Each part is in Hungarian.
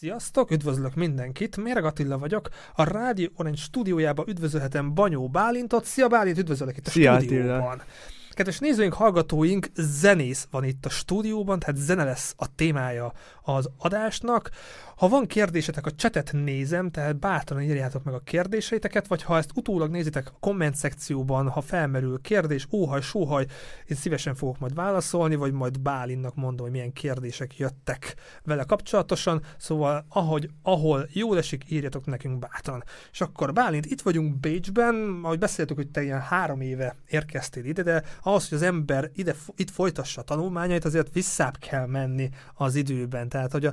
Sziasztok, üdvözlök mindenkit, Méreg Attila vagyok, a Rádió Orange stúdiójába üdvözölhetem Banyó Bálintot. Szia Bálint, üdvözöllek itt a Szia, stúdióban. Attila. Kedves nézőink, hallgatóink, zenész van itt a stúdióban, tehát zene lesz a témája az adásnak. Ha van kérdésetek, a csetet nézem, tehát bátran írjátok meg a kérdéseiteket, vagy ha ezt utólag nézitek a komment szekcióban, ha felmerül kérdés, óhaj, sóhaj, én szívesen fogok majd válaszolni, vagy majd Bálinnak mondom, hogy milyen kérdések jöttek vele kapcsolatosan, szóval ahogy, ahol jól esik, írjatok nekünk bátran. És akkor Bálint, itt vagyunk Bécsben, ahogy beszéltük, hogy te ilyen három éve érkeztél ide, de ahhoz, hogy az ember ide, itt folytassa a tanulmányait, azért visszább kell menni az időben. Tehát, hogy a,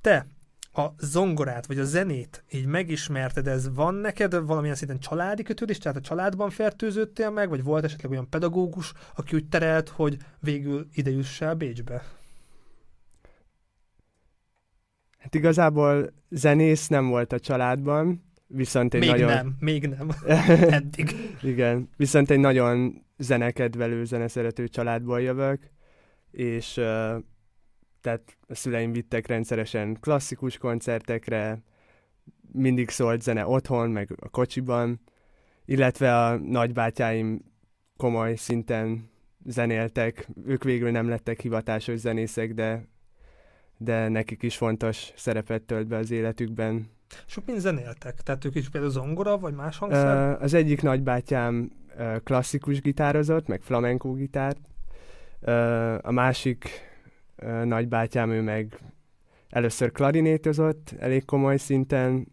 te a zongorát, vagy a zenét így megismerted, ez van neked valamilyen szinten családi kötődés, tehát a családban fertőződtél meg, vagy volt esetleg olyan pedagógus, aki úgy terelt, hogy végül ide jussál Bécsbe? Hát igazából zenész nem volt a családban, viszont egy még nagyon... nem, még nem, eddig. Igen, viszont egy nagyon zenekedvelő, zeneszerető családból jövök, és tehát a szüleim vittek rendszeresen klasszikus koncertekre, mindig szólt zene otthon, meg a kocsiban, illetve a nagybátyáim komoly szinten zenéltek, ők végül nem lettek hivatásos zenészek, de, de nekik is fontos szerepet tölt be az életükben. Sok mind zenéltek? Tehát ők is például zongora, vagy más hangszer? Az egyik nagybátyám klasszikus gitározott, meg flamenco gitárt, a másik nagybátyám, ő meg először klarinétozott elég komoly szinten,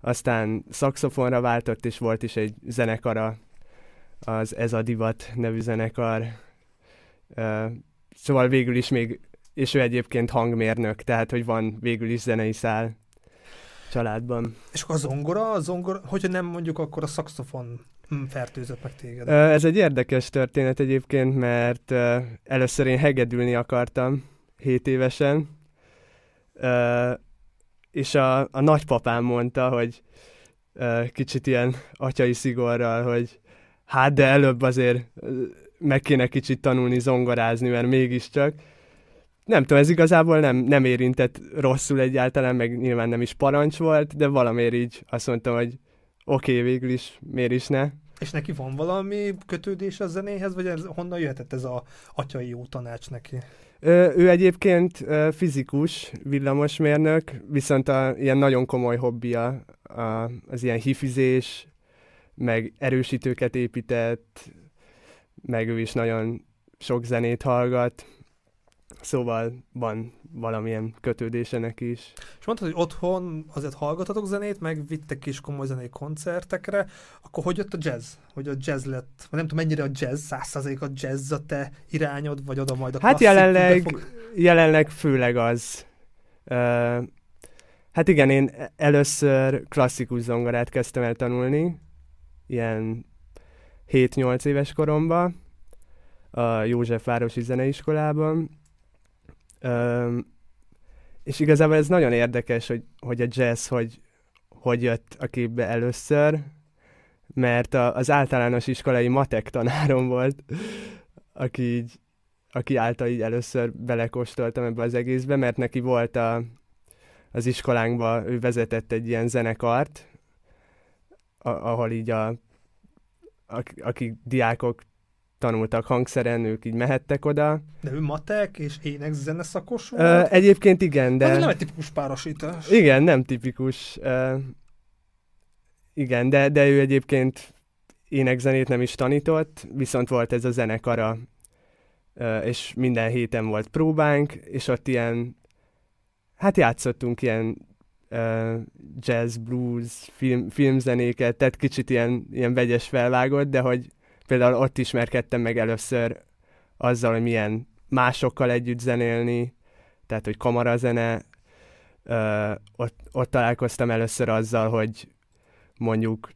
aztán szaxofonra váltott, és volt is egy zenekara, az Ez a Divat nevű zenekar. Szóval végül is még, és ő egyébként hangmérnök, tehát hogy van végül is zenei szál családban. És akkor a zongora, a zongora, hogyha nem mondjuk, akkor a szaxofon fertőzött meg téged. Ez egy érdekes történet egyébként, mert először én hegedülni akartam 7 évesen, és a, a nagypapám mondta, hogy kicsit ilyen atyai szigorral, hogy hát de előbb azért meg kéne kicsit tanulni zongorázni, mert mégiscsak. Nem tudom, ez igazából nem, nem érintett rosszul egyáltalán, meg nyilván nem is parancs volt, de valamiért így azt mondtam, hogy oké, okay, végül is, miért is ne. És neki van valami kötődés a zenéhez, vagy ez, honnan jöhetett ez a atyai jó tanács neki? Ö, ő egyébként ö, fizikus, villamosmérnök, viszont a, ilyen nagyon komoly hobbija a, az ilyen hifizés, meg erősítőket épített, meg ő is nagyon sok zenét hallgat, szóval van valamilyen kötődése neki is. És mondtad, hogy otthon azért hallgatatok zenét, meg vittek is komoly zenei koncertekre, akkor hogy jött a jazz? Hogy a jazz lett, vagy nem tudom mennyire a jazz, százszerzék a jazz a te irányod, vagy oda majd a Hát jelenleg, fog... jelenleg főleg az. Uh, hát igen, én először klasszikus zongorát kezdtem el tanulni, ilyen 7-8 éves koromban, a Józsefvárosi Zeneiskolában, Um, és igazából ez nagyon érdekes, hogy, hogy a jazz hogy, hogy jött a képbe először, mert a, az általános iskolai matek tanárom volt, aki így, aki által így először belekóstoltam ebbe az egészbe, mert neki volt a, az iskolánkban, ő vezetett egy ilyen zenekart, a, ahol így a, akik, akik diákok tanultak hangszeren, ők így mehettek oda. De ő matek és ének szakos volt? Ö, egyébként igen, de... Az nem egy tipikus párosítás. Igen, nem tipikus. Ö, igen, de, de ő egyébként énekzenét nem is tanított, viszont volt ez a zenekara, ö, és minden héten volt próbánk, és ott ilyen, hát játszottunk ilyen uh, jazz, blues, film, filmzenéket, tehát kicsit ilyen, ilyen vegyes felvágott, de hogy például ott ismerkedtem meg először azzal, hogy milyen másokkal együtt zenélni, tehát, hogy kamarazene, ö, ott, ott találkoztam először azzal, hogy mondjuk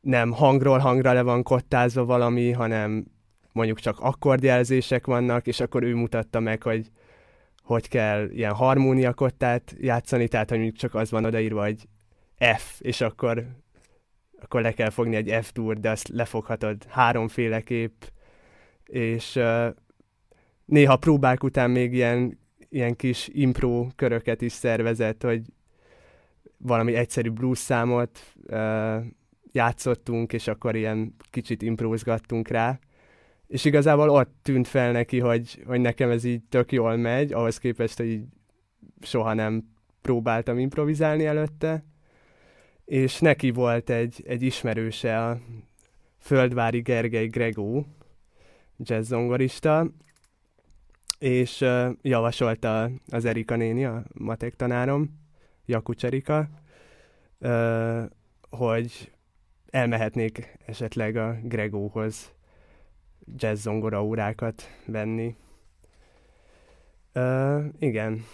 nem hangról hangra le van kottázva valami, hanem mondjuk csak akkordjelzések vannak, és akkor ő mutatta meg, hogy hogy kell ilyen harmóniakottát játszani, tehát hogy mondjuk csak az van odaírva, hogy F, és akkor akkor le kell fogni egy f dur de azt lefoghatod háromféleképp, és néha próbák után még ilyen, ilyen kis impro köröket is szervezett, hogy valami egyszerű blues számot játszottunk, és akkor ilyen kicsit imprózgattunk rá. És igazából ott tűnt fel neki, hogy, hogy nekem ez így tök jól megy, ahhoz képest, hogy így soha nem próbáltam improvizálni előtte. És neki volt egy, egy ismerőse, a Földvári Gergely Gregó, jazz zongorista, és uh, javasolta az Erika néni, a matek tanárom, Jakucs Erika, uh, hogy elmehetnék esetleg a Gregóhoz jazz zongora órákat venni. Uh, igen.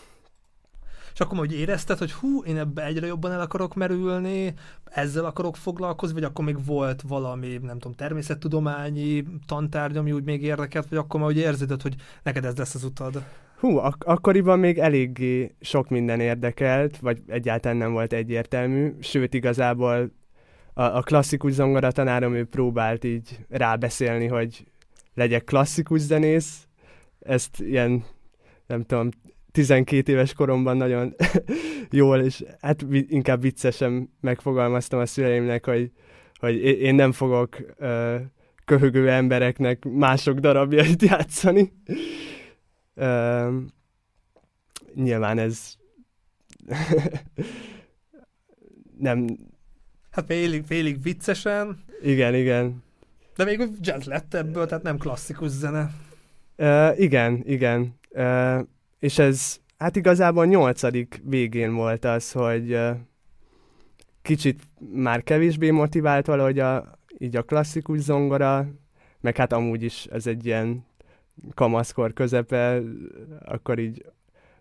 És akkor hogy érezted, hogy hú, én ebbe egyre jobban el akarok merülni, ezzel akarok foglalkozni, vagy akkor még volt valami, nem tudom, természettudományi tantárgy, ami úgy még érdekelt, vagy akkor már úgy érzed, hogy neked ez lesz az utad? Hú, ak- akkoriban még eléggé sok minden érdekelt, vagy egyáltalán nem volt egyértelmű, sőt igazából a, a klasszikus zongoratanárom ő próbált így rábeszélni, hogy legyek klasszikus zenész, ezt ilyen, nem tudom, 12 éves koromban nagyon jól, és hát inkább viccesen megfogalmaztam a szüleimnek, hogy, hogy én nem fogok uh, köhögő embereknek mások darabjait játszani. Uh, nyilván ez nem... Hát félig, félig viccesen. Igen, igen. De még jazz lett ebből, tehát nem klasszikus zene. Uh, igen, igen. Uh, és ez hát igazából nyolcadik végén volt az, hogy kicsit már kevésbé motivált valahogy a, így a klasszikus zongora, meg hát amúgy is ez egy ilyen kamaszkor közepe, akkor így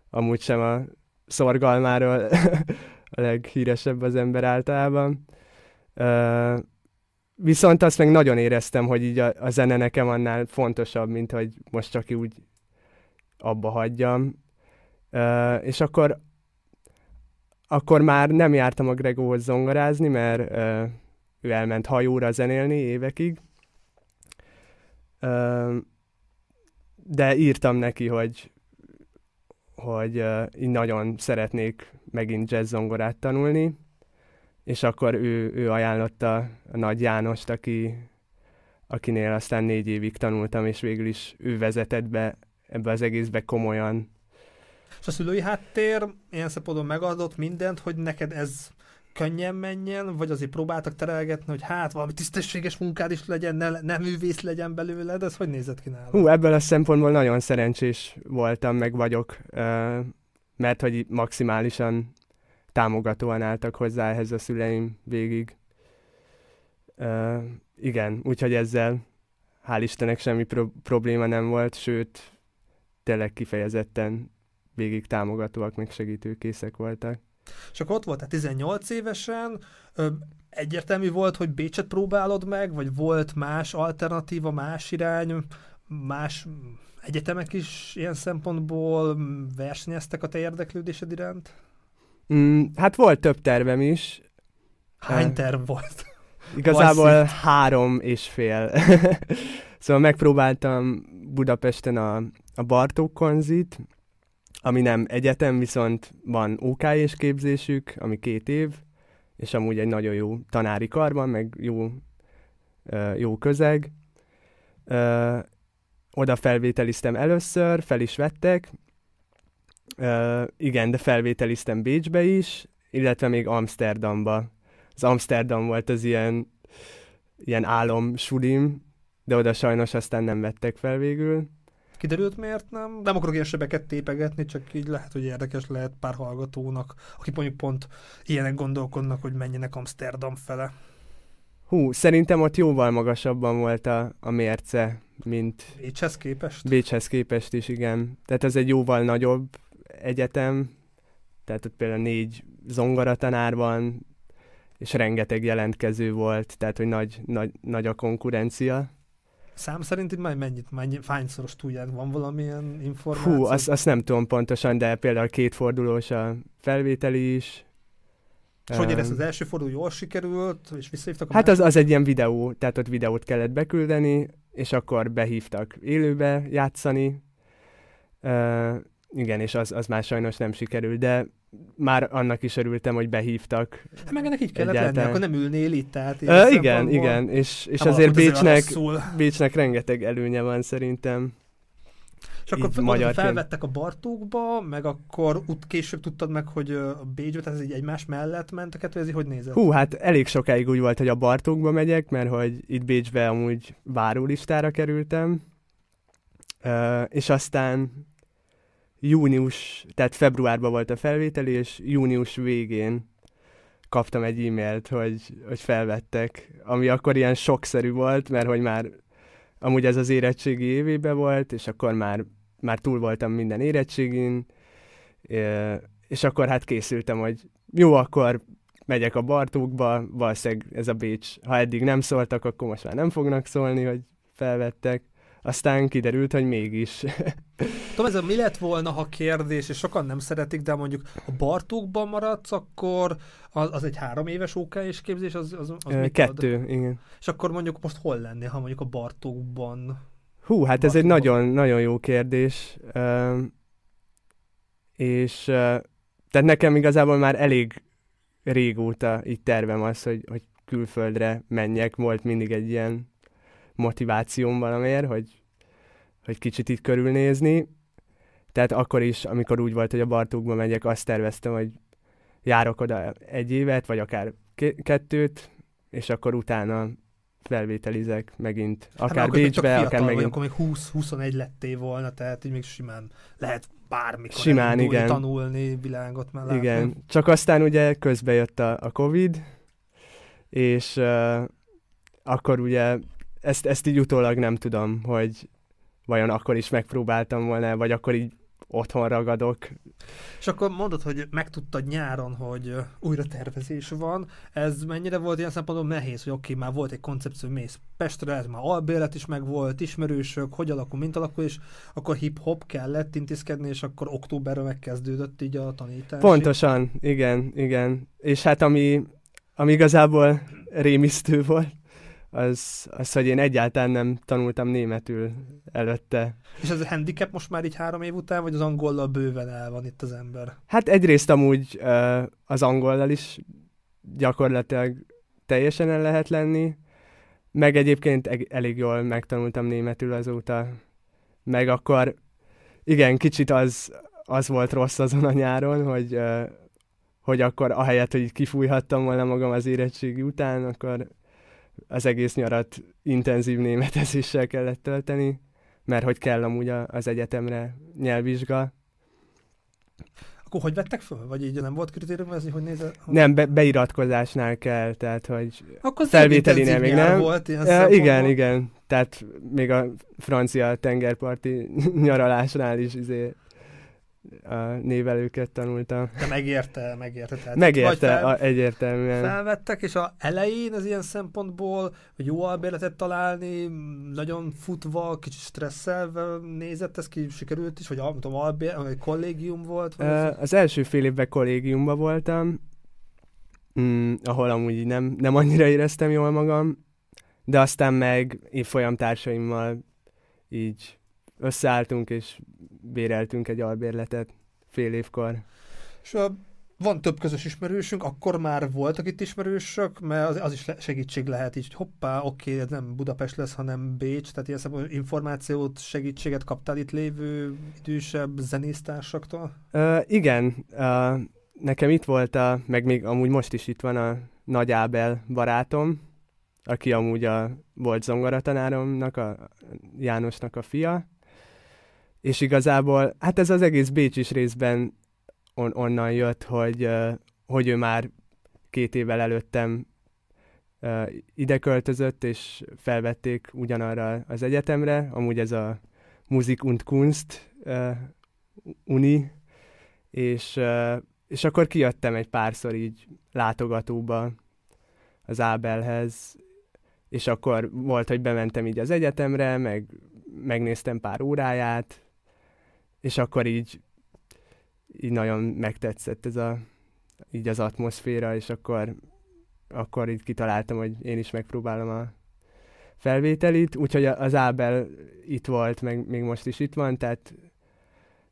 amúgy sem a szorgalmáról a leghíresebb az ember általában. Viszont azt meg nagyon éreztem, hogy így a, a zene nekem annál fontosabb, mint hogy most csak úgy abba hagyjam. Uh, és akkor akkor már nem jártam a Gregóhoz zongorázni, mert uh, ő elment hajóra zenélni évekig. Uh, de írtam neki, hogy hogy uh, így nagyon szeretnék megint jazz zongorát tanulni, és akkor ő, ő ajánlotta a Nagy Jánost, aki, akinél aztán négy évig tanultam, és végül is ő vezetett be ebbe az egészbe komolyan. És a szülői háttér ilyen szempontból megadott mindent, hogy neked ez könnyen menjen, vagy azért próbáltak terelgetni, hogy hát valami tisztességes munkád is legyen, ne, ne művész legyen belőle, de ez hogy nézett ki nálad? Hú, ebből a szempontból nagyon szerencsés voltam, meg vagyok, mert hogy maximálisan támogatóan álltak hozzá ehhez a szüleim végig. Igen, úgyhogy ezzel hál' Istennek semmi pro- probléma nem volt, sőt, tényleg kifejezetten végig támogatóak, meg segítőkészek voltak. És akkor ott voltál 18 évesen, egyértelmű volt, hogy Bécset próbálod meg, vagy volt más alternatíva, más irány, más egyetemek is ilyen szempontból versenyeztek a te érdeklődésed iránt? Mm, hát volt több tervem is. Hány terv volt? Igazából három és fél. szóval megpróbáltam Budapesten a, a Bartók konzit, ami nem egyetem, viszont van OK és képzésük, ami két év, és amúgy egy nagyon jó tanári karban, meg jó, jó közeg. Oda felvételiztem először, fel is vettek. Igen, de felvételiztem Bécsbe is, illetve még Amsterdamba. Az Amsterdam volt az ilyen, ilyen álom sulim, de oda sajnos aztán nem vettek fel végül. Kiderült miért nem? Nem akarok ilyen sebeket tépegetni, csak így lehet, hogy érdekes lehet pár hallgatónak, akik mondjuk pont ilyenek gondolkodnak, hogy menjenek Amsterdam fele. Hú, szerintem ott jóval magasabban volt a, a mérce, mint... Bécshez képest? Bécshez képest is, igen. Tehát ez egy jóval nagyobb egyetem, tehát ott például négy zongoratanár van, és rengeteg jelentkező volt, tehát hogy nagy, nagy, nagy a konkurencia. Szám szerint itt mennyit, mennyi, fányszoros tudják, van valamilyen információ? Hú, azt, azt nem tudom pontosan, de például kétfordulós a felvételi is. És hogy érez, az első forduló jól sikerült, és visszahívtak a Hát az, az egy ilyen videó, tehát ott videót kellett beküldeni, és akkor behívtak élőbe játszani. Uh, igen, és az, az már sajnos nem sikerült, de már annak is örültem, hogy behívtak. Hát meg ennek így kellett Egyáltalán. lenni, akkor nem ülnél itt, tehát uh, Igen, igen, és, és azért Bécsnek, Bécsnek rengeteg előnye van szerintem. És akkor magyar felvettek a Bartókba, meg akkor ut később tudtad meg, hogy a Bécsbe, tehát ez így egymás mellett ment a kettő, ez így hogy nézett? Hú, hát elég sokáig úgy volt, hogy a Bartókba megyek, mert hogy itt Bécsbe amúgy várólistára kerültem, uh, és aztán június, tehát februárban volt a felvételi, és június végén kaptam egy e-mailt, hogy, hogy felvettek, ami akkor ilyen sokszerű volt, mert hogy már amúgy ez az érettségi évében volt, és akkor már, már túl voltam minden érettségin, és akkor hát készültem, hogy jó, akkor megyek a Bartókba, valószínűleg ez a Bécs, ha eddig nem szóltak, akkor most már nem fognak szólni, hogy felvettek. Aztán kiderült, hogy mégis. Tudom, ez a mi lett volna, ha kérdés, és sokan nem szeretik, de mondjuk a Bartókban maradsz, akkor az, az egy három éves OK és képzés, az, az, az mit Kettő, ad? igen. És akkor mondjuk most hol lennél, ha mondjuk a Bartókban Hú, hát ez egy nagyon, nagyon jó kérdés. És tehát nekem igazából már elég régóta itt tervem az, hogy, hogy külföldre menjek. Volt mindig egy ilyen motivációm valamiért, hogy, hogy kicsit itt körülnézni. Tehát akkor is, amikor úgy volt, hogy a Bartókba megyek, azt terveztem, hogy járok oda egy évet, vagy akár kettőt, és akkor utána felvételizek megint, hát akár hát, Bécsbe, akár megint. Vagy, akkor még 20-21 lettél volna, tehát így még simán lehet bármikor simán, igen. tanulni, világot már Igen, csak aztán ugye közbe jött a, a Covid, és uh, akkor ugye ezt, ezt így utólag nem tudom, hogy vajon akkor is megpróbáltam volna, vagy akkor így otthon ragadok. És akkor mondod, hogy megtudtad nyáron, hogy újra tervezés van. Ez mennyire volt ilyen szempontból nehéz, hogy oké, okay, már volt egy koncepció, mész Pestre, ez már albélet is meg volt, ismerősök, hogy alakul, mint alakul, és akkor hip-hop kellett intézkedni, és akkor októberben megkezdődött így a tanítás. Pontosan, igen, igen. És hát ami, ami igazából rémisztő volt, az, az, hogy én egyáltalán nem tanultam németül előtte. És ez a handicap most már így három év után, vagy az angollal bőven el van itt az ember? Hát egyrészt amúgy az angollal is gyakorlatilag teljesen el lehet lenni, meg egyébként elég jól megtanultam németül azóta, meg akkor igen, kicsit az, az volt rossz azon a nyáron, hogy, hogy akkor ahelyett, hogy kifújhattam volna magam az érettségi után, akkor az egész nyarat intenzív németezéssel kellett tölteni, mert hogy kell amúgy az egyetemre nyelvvizsga. Akkor hogy vettek föl? Vagy így nem volt kritérium ez, hogy nézett? Hogy... Nem, be, beiratkozásnál kell, tehát hogy Akkor felvételinél még nem. Volt ilyen uh, igen, igen. Tehát még a francia tengerparti nyaralásnál is izé a névelőket tanultam. De megérte, megérte. Tehát megérte, fel, a, egyértelműen. Felvettek, és a elején az ilyen szempontból, hogy jó albérletet találni, nagyon futva, kicsit stresszelve nézett ez ki, sikerült is, vagy nem tudom, albér, vagy kollégium volt? Vagy uh, az első fél évben kollégiumban voltam, mm, ahol amúgy nem, nem annyira éreztem jól magam, de aztán meg én folyamtársaimmal így összeálltunk, és béreltünk egy albérletet fél évkor. És a, van több közös ismerősünk, akkor már voltak itt ismerősök, mert az, az is segítség lehet így, hogy hoppá, oké, ez nem Budapest lesz, hanem Bécs, tehát ilyen szempontból információt, segítséget kaptál itt lévő idősebb zenésztársaktól? Uh, igen, uh, nekem itt volt, a, meg még amúgy most is itt van a Nagy Ábel barátom, aki amúgy a volt zongoratanáromnak, a Jánosnak a fia, és igazából, hát ez az egész Bécsis részben on, onnan jött, hogy, hogy ő már két évvel előttem ide költözött, és felvették ugyanarra az egyetemre, amúgy ez a Musik und Kunst uni, és, és akkor kijöttem egy párszor így látogatóba az Ábelhez, és akkor volt, hogy bementem így az egyetemre, meg megnéztem pár óráját, és akkor így, így nagyon megtetszett ez a, így az atmoszféra, és akkor, akkor így kitaláltam, hogy én is megpróbálom a felvételit, úgyhogy az Ábel itt volt, meg még most is itt van, tehát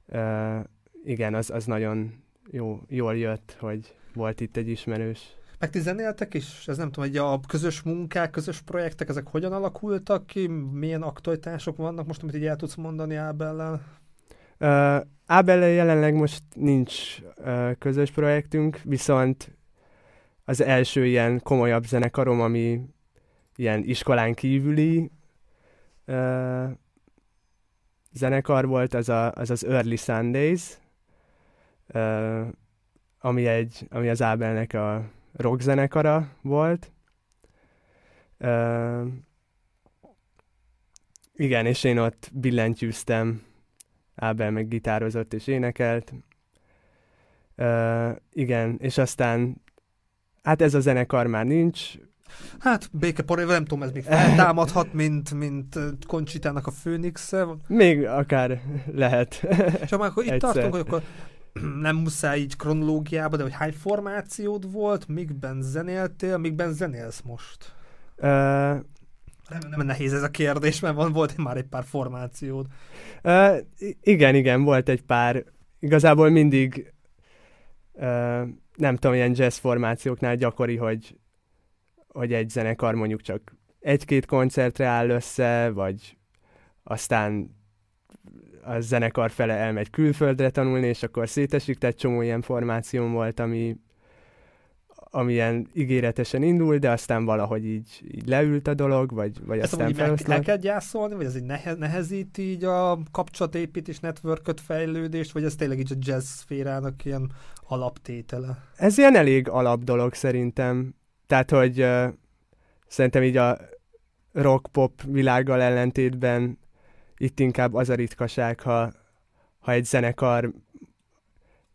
uh, igen, az, az nagyon jó, jól jött, hogy volt itt egy ismerős. Meg ti zenéltek is? Ez nem tudom, hogy a közös munkák, közös projektek, ezek hogyan alakultak ki? Milyen aktualitások vannak most, amit így el tudsz mondani Ábellel? Uh, Ábellel jelenleg most nincs uh, közös projektünk, viszont az első ilyen komolyabb zenekarom, ami ilyen iskolán kívüli uh, zenekar volt, az, a, az az Early Sundays, uh, ami, egy, ami az Ábelnek a rock zenekara volt. Uh, igen, és én ott billentyűztem, Ábel meg gitározott és énekelt. Uh, igen, és aztán, hát ez a zenekar már nincs, Hát békeparével nem tudom, ez még feltámadhat, mint, mint Koncsitának a főnix. Még akár lehet. És akkor itt Egyszer. tartunk, hogy akkor nem muszáj így kronológiába, de hogy hány formációd volt, mikben zenéltél, mikben zenélsz most? Uh, nem, nem nehéz ez a kérdés, mert van, volt már egy pár formációd. Uh, igen, igen, volt egy pár. Igazából mindig uh, nem tudom, ilyen jazz formációknál gyakori, hogy, hogy egy zenekar mondjuk csak egy-két koncertre áll össze, vagy aztán a zenekar fele elmegy külföldre tanulni, és akkor szétesik, tehát csomó ilyen formációm volt, ami, ami ilyen ígéretesen indul, de aztán valahogy így, így leült a dolog, vagy, vagy Ezt aztán feloszlott. El kell gyászolni, vagy ez így nehe, nehezít így a kapcsolatépítés, networköt, fejlődést, vagy ez tényleg így a jazz szférának ilyen alaptétele? Ez ilyen elég alap dolog szerintem. Tehát, hogy uh, szerintem így a rock-pop világgal ellentétben itt inkább az a ritkaság, ha, ha egy zenekar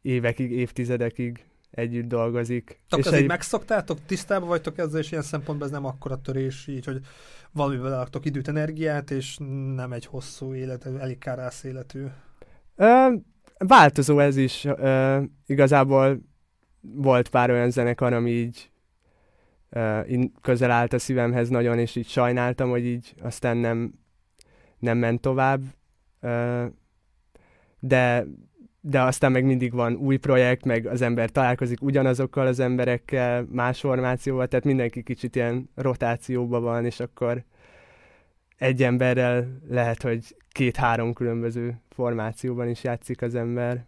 évekig, évtizedekig együtt dolgozik. Tehát és egy... megszoktátok, tisztában vagytok ezzel, és ilyen szempontból ez nem akkora törés, így, hogy valamivel adtok időt, energiát, és nem egy hosszú élet, elég kárász életű. Ö, változó ez is. Ö, igazából volt pár olyan zenekar, ami így ö, közel állt a szívemhez nagyon, és így sajnáltam, hogy így aztán nem nem ment tovább, de, de aztán meg mindig van új projekt, meg az ember találkozik ugyanazokkal az emberekkel, más formációval, tehát mindenki kicsit ilyen rotációban van, és akkor egy emberrel lehet, hogy két-három különböző formációban is játszik az ember.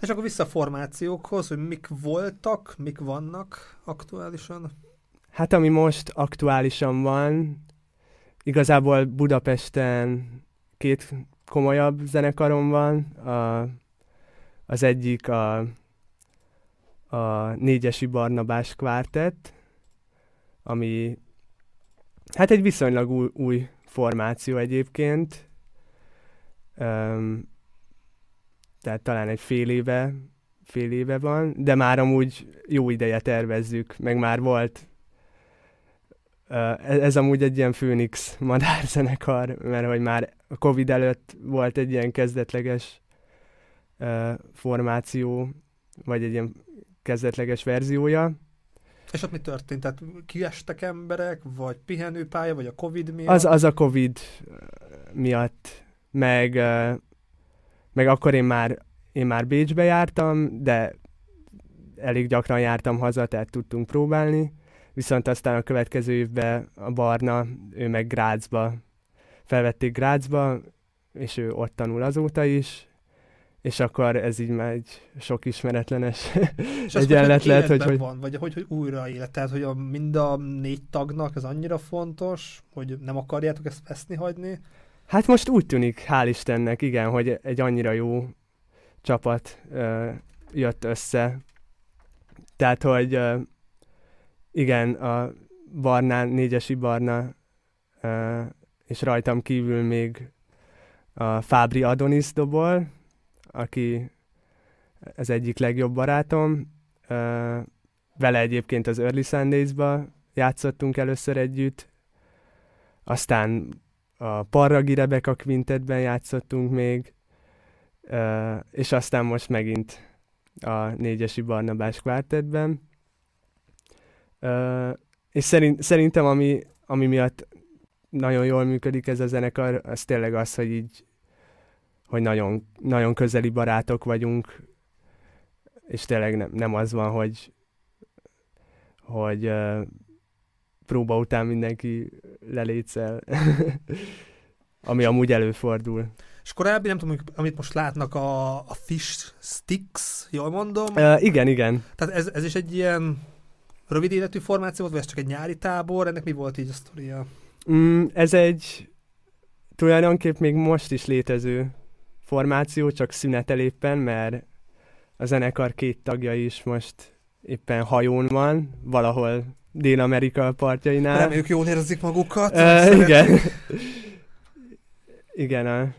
És akkor vissza a formációkhoz, hogy mik voltak, mik vannak aktuálisan? Hát ami most aktuálisan van, Igazából Budapesten két komolyabb zenekarom van. A, az egyik a, a négyesi Barnabás kvártett, ami hát egy viszonylag új, új formáció egyébként. Um, tehát talán egy fél éve, fél éve van, de már amúgy jó ideje tervezzük, meg már volt ez amúgy egy ilyen Phoenix madárzenekar, mert hogy már a Covid előtt volt egy ilyen kezdetleges formáció, vagy egy ilyen kezdetleges verziója. És ott mi történt? Tehát kiestek emberek, vagy pihenőpálya, vagy a Covid miatt? Az, az a Covid miatt, meg, meg akkor én már, én már Bécsbe jártam, de elég gyakran jártam haza, tehát tudtunk próbálni viszont aztán a következő évben a Barna, ő meg Grácsba, felvették Grácsba, és ő ott tanul azóta is, és akkor ez így már egy sok ismeretlenes és egyenlet lett, hogy, hogy... Van, vagy hogy, hogy újra élet, tehát hogy a, mind a négy tagnak ez annyira fontos, hogy nem akarjátok ezt veszni hagyni? Hát most úgy tűnik, hál' Istennek, igen, hogy egy annyira jó csapat ö, jött össze. Tehát, hogy ö, igen, a barnán, négyesi barna, uh, és rajtam kívül még a Fábri Adonis dobol, aki az egyik legjobb barátom. Vele egyébként az Early Sundays-ba játszottunk először együtt, aztán a Parragi Rebecca Quintetben játszottunk még, és aztán most megint a négyesi Barnabás kvártetben. És szerint, szerintem ami, ami miatt nagyon jól működik ez a zenekar, az tényleg az, hogy így hogy nagyon, nagyon közeli barátok vagyunk, és tényleg nem, nem az van, hogy, hogy uh, próba után mindenki lelétszel, ami amúgy előfordul. És korábbi, nem tudom, amit most látnak, a, a Fish Sticks, jól mondom? Uh, igen, igen. Tehát ez, ez is egy ilyen rövid életű formáció volt, vagy ez csak egy nyári tábor? Ennek mi volt így a sztoria? Mm, ez egy tulajdonképp még most is létező formáció, csak szünetel éppen, mert a zenekar két tagja is most éppen hajón van, valahol Dél-Amerika partjainál. Reméljük jól érzik magukat. Uh, igen. igen, a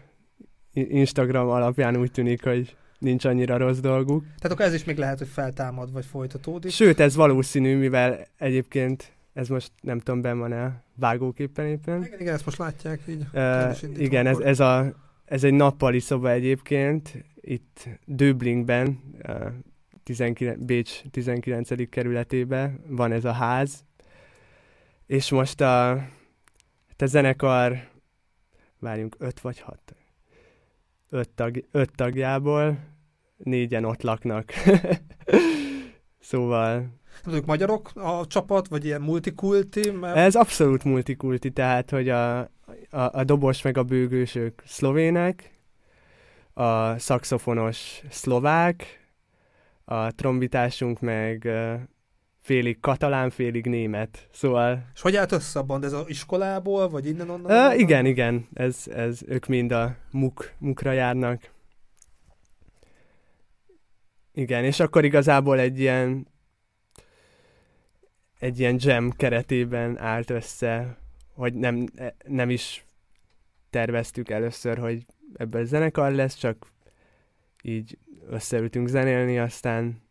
Instagram alapján úgy tűnik, hogy nincs annyira rossz dolguk. Tehát akkor ez is még lehet, hogy feltámad, vagy folytatódik. Sőt, ez valószínű, mivel egyébként ez most nem tudom, ben van-e vágóképpen éppen. Igen, igen, ezt most látják így. Uh, igen, ez, ez, a, ez egy nappali szoba egyébként, itt Döblingben, uh, 19, Bécs 19. kerületében van ez a ház, és most a, a zenekar, várjunk, öt vagy hat, öt, tag, öt tagjából négyen ott laknak. szóval... Tudjuk magyarok a csapat, vagy ilyen multikulti? Mert... Ez abszolút multikulti, tehát, hogy a, a, a dobos meg a bőgős ők szlovének, a szakszofonos szlovák, a trombitásunk meg félig katalán, félig német. Szóval... És hogy állt össze a band? Ez az iskolából, vagy innen-onnan? Uh, igen, igen. Ez, ez, ők mind a muk, mukra járnak. Igen, és akkor igazából egy ilyen egy ilyen jam keretében állt össze, hogy nem, nem is terveztük először, hogy ebből zenekar lesz, csak így összeültünk zenélni, aztán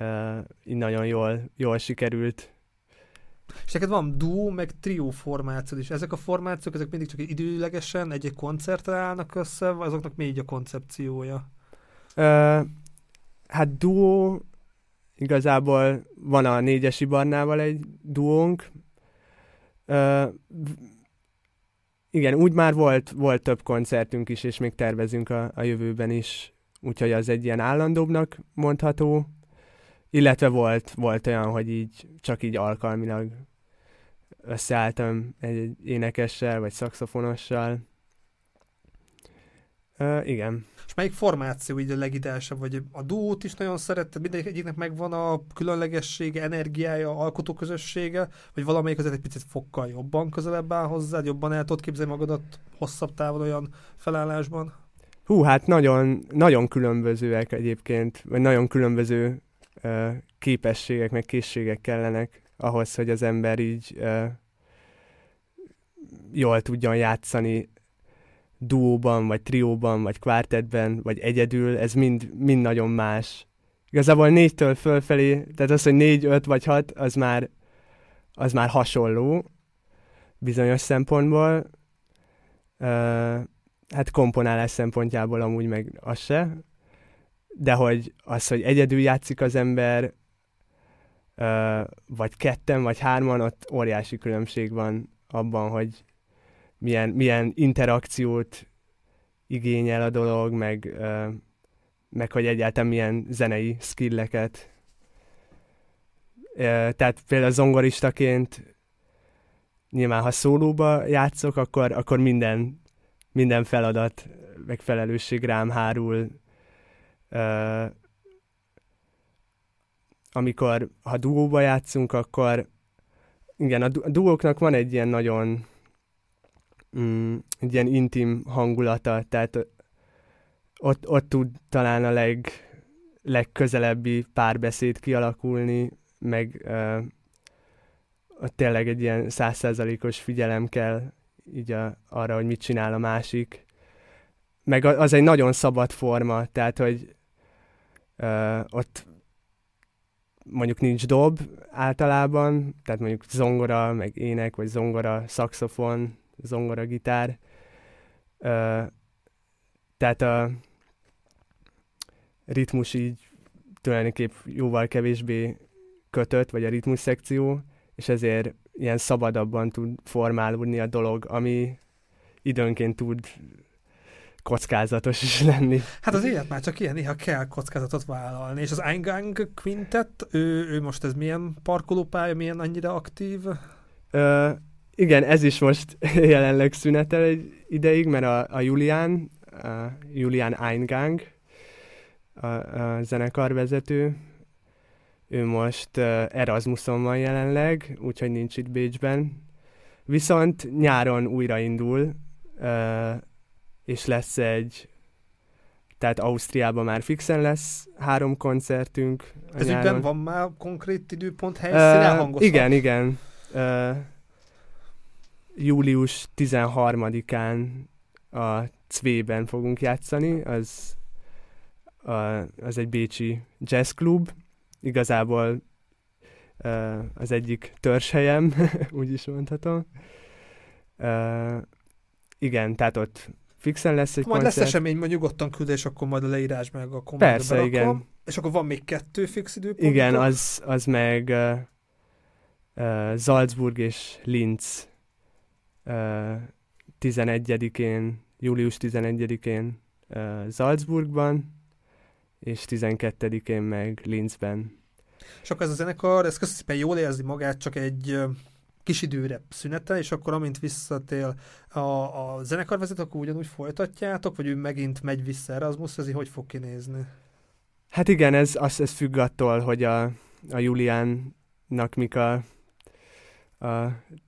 uh, így nagyon jól, jól sikerült. És neked van duo, meg trió formációd is. Ezek a formációk, ezek mindig csak időlegesen egy-egy koncertre állnak össze, azoknak mi így a koncepciója? Uh, hát duo, igazából van a négyesi barnával egy duónk. Igen, úgy már volt, volt több koncertünk is, és még tervezünk a, a jövőben is, úgyhogy az egy ilyen állandóbbnak mondható. Illetve volt, volt olyan, hogy így csak így alkalmilag összeálltam egy énekessel, vagy szakszofonossal. Uh, igen. És melyik formáció így a legideásabb? Vagy a duót is nagyon szeretted, mindegyik egyiknek megvan a különlegessége, energiája, alkotóközössége, vagy valamelyik azért egy picit fokkal jobban közelebb áll hozzád, jobban el tudod képzelni magadat hosszabb távon olyan felállásban? Hú, hát nagyon, nagyon különbözőek egyébként, vagy nagyon különböző uh, képességek, meg készségek kellenek ahhoz, hogy az ember így uh, jól tudjon játszani duóban, vagy trióban, vagy kvártetben, vagy egyedül, ez mind, mind nagyon más. Igazából négytől fölfelé, tehát az, hogy négy, öt vagy hat, az már, az már hasonló bizonyos szempontból. Uh, hát komponálás szempontjából amúgy meg az se. De hogy az, hogy egyedül játszik az ember, uh, vagy ketten, vagy hárman, ott óriási különbség van abban, hogy milyen, milyen interakciót igényel a dolog, meg, meg hogy egyáltalán milyen zenei skilleket. Tehát például zongoristaként nyilván ha szólóba játszok, akkor, akkor minden, minden feladat, meg felelősség rám hárul. Amikor, ha duóba játszunk, akkor igen, a duóknak van egy ilyen nagyon mm, egy ilyen intim hangulata, tehát ott, ott tud talán a leg, legközelebbi párbeszéd kialakulni, meg uh, ott tényleg egy ilyen százszerzalékos figyelem kell így a, arra, hogy mit csinál a másik. Meg az egy nagyon szabad forma, tehát, hogy uh, ott mondjuk nincs dob általában, tehát mondjuk zongora, meg ének, vagy zongora, szaxofon, zongora, gitár. Uh, tehát a ritmus így tulajdonképp jóval kevésbé kötött, vagy a ritmus szekció, és ezért ilyen szabadabban tud formálódni a dolog, ami időnként tud kockázatos is lenni. Hát az élet már csak ilyen, néha kell kockázatot vállalni. És az Eingang Quintet, ő, ő most ez milyen parkolópálya, milyen annyira aktív? Ö, igen, ez is most jelenleg szünetel egy ideig, mert a, a Julián, a Julián Eingang, a, a zenekarvezető, ő most Erasmuson van jelenleg, úgyhogy nincs itt Bécsben. Viszont nyáron újraindul, és lesz egy, tehát Ausztriában már fixen lesz három koncertünk. Ez ügyben van már konkrét időpont, helyszín, uh, Igen, igen. Uh, július 13-án a Cvében fogunk játszani, az, a, az egy bécsi jazzklub, igazából az egyik törzshelyem, úgy is mondhatom. Uh, igen, tehát ott fixen lesz egy Majd koncert. lesz esemény, majd nyugodtan küldés, akkor majd a leírás meg a kommentbe Persze, berakom. igen. És akkor van még kettő fix időpont? Igen, az, az meg uh, uh, Salzburg és Linz 11-én, július 11-én uh, Salzburgban, és 12-én meg Linzben. Akkor ez a zenekar, ez szépen jól érzi magát, csak egy kis időre szünete, és akkor amint visszatél a, a zenekarvezető, akkor ugyanúgy folytatjátok, vagy ő megint megy vissza Erasmus, ez hogy fog kinézni? Hát igen, ez, az, ez függ attól, hogy a, a Juliánnak mik a, a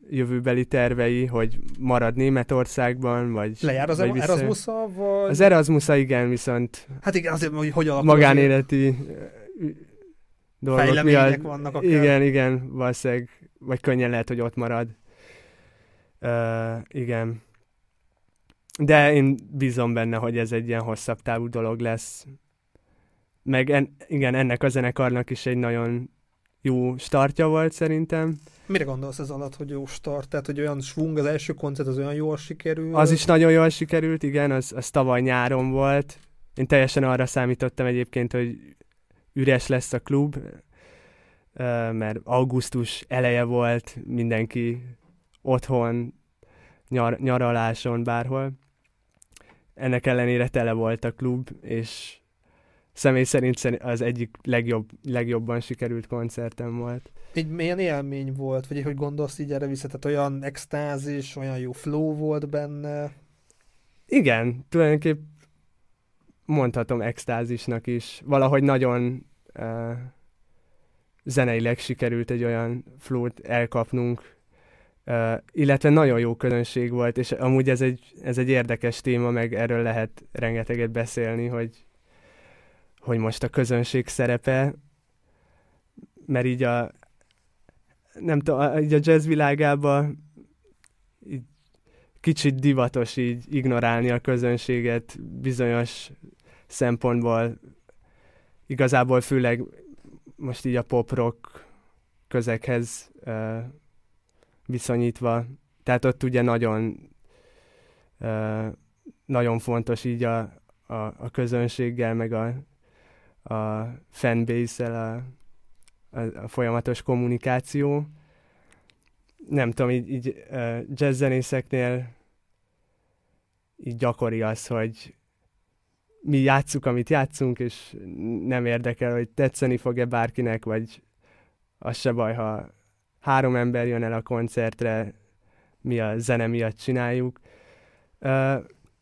jövőbeli tervei, hogy marad Németországban, vagy Lejár az vagy erasmus vagy... Az erasmus igen, viszont... Hát igen, azért, hogy hogy alakul Magánéleti dolgok miatt. vannak akár. Igen, igen, valószínűleg, vagy könnyen lehet, hogy ott marad. Uh, igen. De én bízom benne, hogy ez egy ilyen hosszabb távú dolog lesz. Meg en, igen, ennek a zenekarnak is egy nagyon jó startja volt szerintem. Mire gondolsz ez alatt, hogy jó start? Tehát, hogy olyan svung, az első koncert az olyan jól sikerült? Az is nagyon jól sikerült, igen, az, az tavaly nyáron volt. Én teljesen arra számítottam egyébként, hogy üres lesz a klub, mert augusztus eleje volt, mindenki otthon, nyar, nyaraláson, bárhol. Ennek ellenére tele volt a klub, és személy szerint az egyik legjobb, legjobban sikerült koncertem volt. Így milyen élmény volt, vagy hogy gondolsz így erre vissza, tehát olyan extázis, olyan jó flow volt benne? Igen, tulajdonképp mondhatom extázisnak is. Valahogy nagyon uh, zeneileg sikerült egy olyan flót elkapnunk, uh, illetve nagyon jó közönség volt, és amúgy ez egy, ez egy érdekes téma, meg erről lehet rengeteget beszélni, hogy, hogy most a közönség szerepe, mert így a nem tudom, így a jazz világában így kicsit divatos így ignorálni a közönséget bizonyos szempontból. Igazából főleg most így a pop-rock közekhez uh, viszonyítva. Tehát ott ugye nagyon uh, nagyon fontos így a, a, a közönséggel, meg a, a fanbase-el a, a, a folyamatos kommunikáció. Nem tudom, így, így jazzzenészeknél így gyakori az, hogy mi játszuk, amit játszunk, és nem érdekel, hogy tetszeni fog-e bárkinek, vagy az se baj, ha három ember jön el a koncertre, mi a zene miatt csináljuk.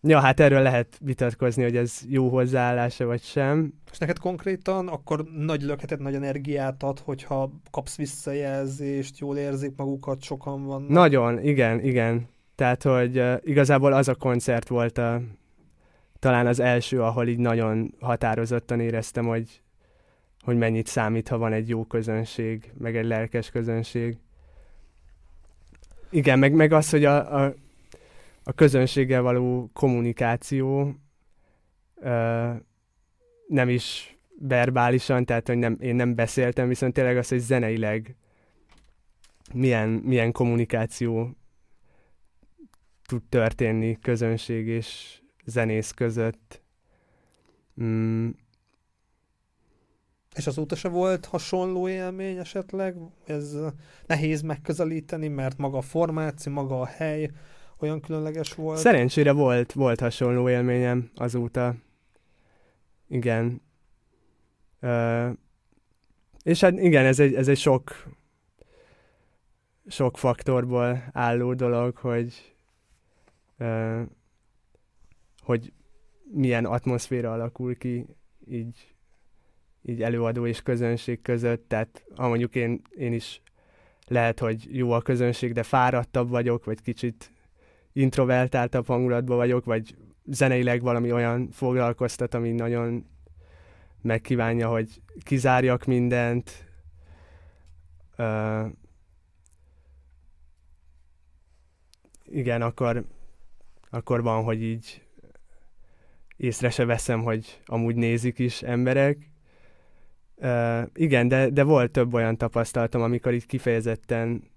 Ja, hát erről lehet vitatkozni, hogy ez jó hozzáállása, vagy sem. És neked konkrétan akkor nagy löketet, nagy energiát ad, hogyha kapsz visszajelzést, jól érzik magukat, sokan vannak? Nagyon, igen, igen. Tehát, hogy uh, igazából az a koncert volt a, talán az első, ahol így nagyon határozottan éreztem, hogy, hogy mennyit számít, ha van egy jó közönség, meg egy lelkes közönség. Igen, meg, meg az, hogy a, a, a közönséggel való kommunikáció ö, nem is verbálisan, tehát hogy nem, én nem beszéltem, viszont tényleg az, hogy zeneileg milyen, milyen kommunikáció tud történni közönség és zenész között. Mm. És azóta se volt hasonló élmény esetleg? Ez nehéz megközelíteni, mert maga a formáció, maga a hely, olyan különleges volt? Szerencsére volt, volt hasonló élményem azóta. Igen. Uh, és hát igen, ez egy, ez egy sok, sok faktorból álló dolog, hogy uh, hogy milyen atmoszféra alakul ki így, így előadó és közönség között, tehát ha mondjuk én, én is lehet, hogy jó a közönség, de fáradtabb vagyok, vagy kicsit introvertáltabb hangulatban vagyok, vagy zeneileg valami olyan foglalkoztat, ami nagyon megkívánja, hogy kizárjak mindent. Uh, igen, akkor, akkor van, hogy így észre se veszem, hogy amúgy nézik is emberek. Uh, igen, de, de volt több olyan tapasztalatom, amikor így kifejezetten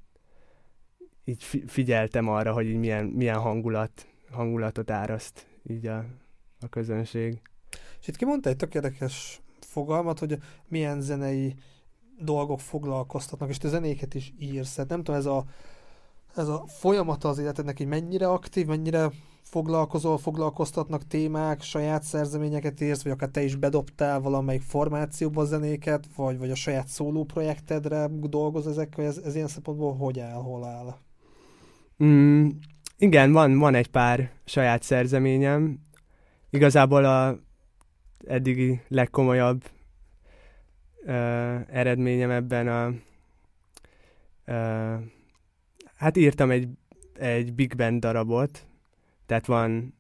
így figyeltem arra, hogy így milyen, milyen hangulat, hangulatot áraszt így a, a közönség. És itt kimondta egy tök érdekes fogalmat, hogy milyen zenei dolgok foglalkoztatnak, és te zenéket is írsz. Hát nem tudom, ez a, ez a folyamata az életednek, hogy mennyire aktív, mennyire foglalkozol, foglalkoztatnak témák, saját szerzeményeket írsz, vagy akár te is bedobtál valamelyik formációba zenéket, vagy, vagy a saját szóló projektedre dolgoz ezekkel, ez, ez ilyen szempontból hogy áll, hol áll? Mm, igen, van, van egy pár saját szerzeményem. Igazából a eddigi legkomolyabb uh, eredményem ebben a... Uh, hát írtam egy, egy big band darabot, tehát van,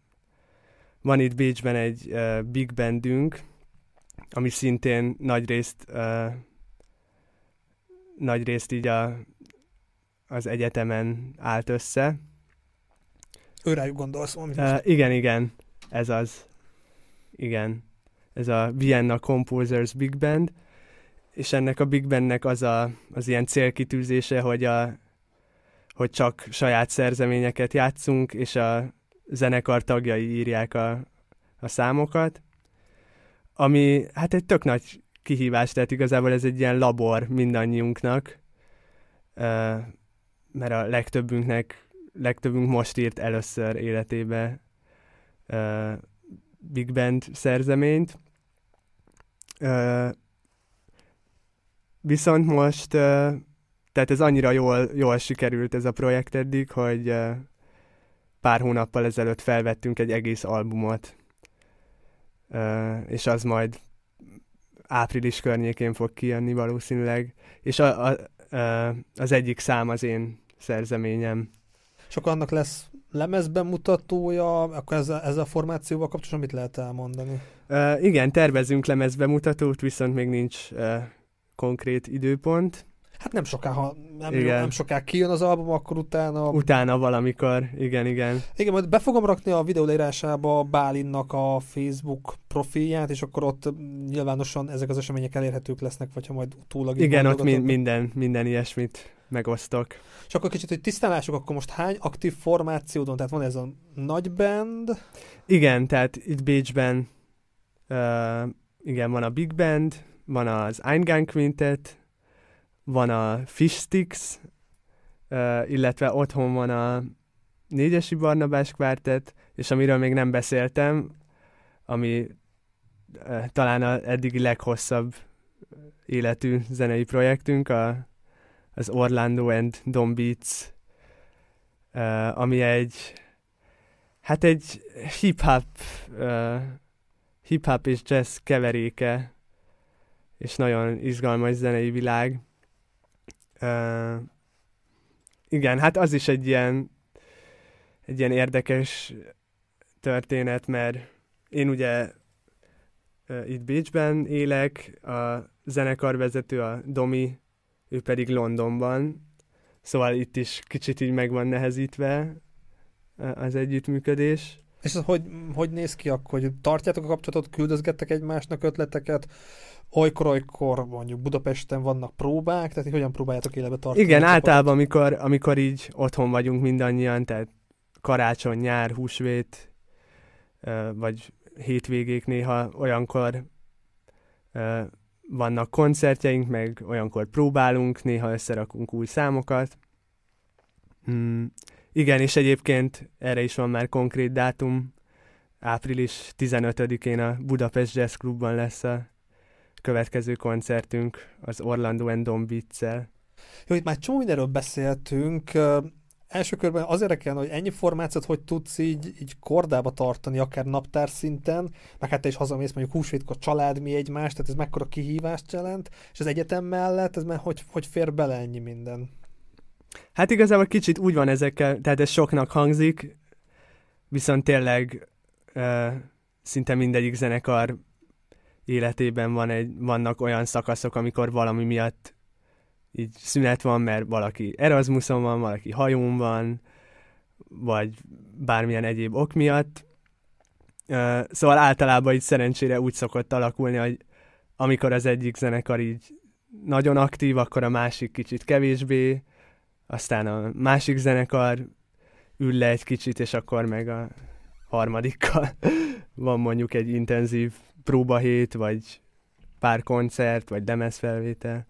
van itt Bécsben egy uh, big bandünk, ami szintén nagy részt, uh, nagy részt így a, az egyetemen állt össze. Őrájuk gondolsz, amit uh, Igen, igen, ez az. Igen. Ez a Vienna Composers Big Band, és ennek a Big Bandnek az a, az ilyen célkitűzése, hogy, a, hogy csak saját szerzeményeket játszunk, és a zenekar tagjai írják a, a számokat, ami hát egy tök nagy kihívás, tehát igazából ez egy ilyen labor mindannyiunknak, mert a legtöbbünknek, legtöbbünk most írt először életébe Big Band szerzeményt. Viszont most, tehát ez annyira jól, jól sikerült ez a projekt eddig, hogy pár hónappal ezelőtt felvettünk egy egész albumot, és az majd április környékén fog kijönni valószínűleg, és a, a, az egyik szám az én szerzeményem. És akkor annak lesz lemezbemutatója, akkor ezzel, ezzel a formációval kapcsolatban mit lehet elmondani? Uh, igen, tervezünk lemezbemutatót, viszont még nincs uh, konkrét időpont. Hát nem soká, ha nem, igen. nem soká kijön az album, akkor utána... Utána valamikor, igen, igen. Igen, majd be fogom rakni a videó leírásába Bálinnak a Facebook profilját, és akkor ott nyilvánosan ezek az események elérhetők lesznek, vagy ha majd utólag... Igen, ott mi- minden, minden ilyesmit megosztok. És akkor kicsit, hogy tisztálások, akkor most hány aktív formációdon, tehát van ez a nagy band? Igen, tehát itt Bécsben uh, igen, van a Big Band, van az Eingang Quintet, van a Fish Sticks, illetve otthon van a Négyesi Barnabás kvártet, és amiről még nem beszéltem, ami talán a eddigi leghosszabb életű zenei projektünk, a az Orlando and Don Beats, ami egy, hát egy hip-hop, hip-hop és jazz keveréke, és nagyon izgalmas zenei világ. Igen, hát az is egy ilyen, egy ilyen érdekes történet, mert én ugye itt Bécsben élek, a zenekarvezető, a Domi ő pedig Londonban, szóval itt is kicsit így meg van nehezítve az együttműködés. És hogy, hogy néz ki akkor, hogy tartjátok a kapcsolatot, küldözgettek egymásnak ötleteket, olykor-olykor mondjuk Budapesten vannak próbák, tehát hogyan próbáljátok életbe tartani? Igen, általában amikor, amikor így otthon vagyunk mindannyian, tehát karácsony, nyár, húsvét, vagy hétvégék néha olyankor vannak koncertjeink, meg olyankor próbálunk, néha összerakunk új számokat. Mm, igen, és egyébként erre is van már konkrét dátum. Április 15-én a Budapest Jazz Clubban lesz a következő koncertünk az Orlando and Don Beats-el. Jó, itt már csomó mindenről beszéltünk. Első körben az érdekel, hogy ennyi formációt hogy tudsz így, így kordába tartani, akár naptár szinten, meg hát te is hazamész mondjuk húsvétkor család mi egymás, tehát ez mekkora kihívást jelent, és az egyetem mellett ez már hogy, hogy fér bele ennyi minden? Hát igazából kicsit úgy van ezekkel, tehát ez soknak hangzik, viszont tényleg uh, szinte mindegyik zenekar életében van egy, vannak olyan szakaszok, amikor valami miatt így szünet van, mert valaki Erasmuson van, valaki hajón van, vagy bármilyen egyéb ok miatt. Szóval általában így szerencsére úgy szokott alakulni, hogy amikor az egyik zenekar így nagyon aktív, akkor a másik kicsit kevésbé, aztán a másik zenekar ül le egy kicsit, és akkor meg a harmadikkal van mondjuk egy intenzív próbahét, vagy pár koncert, vagy lemezfelvétel.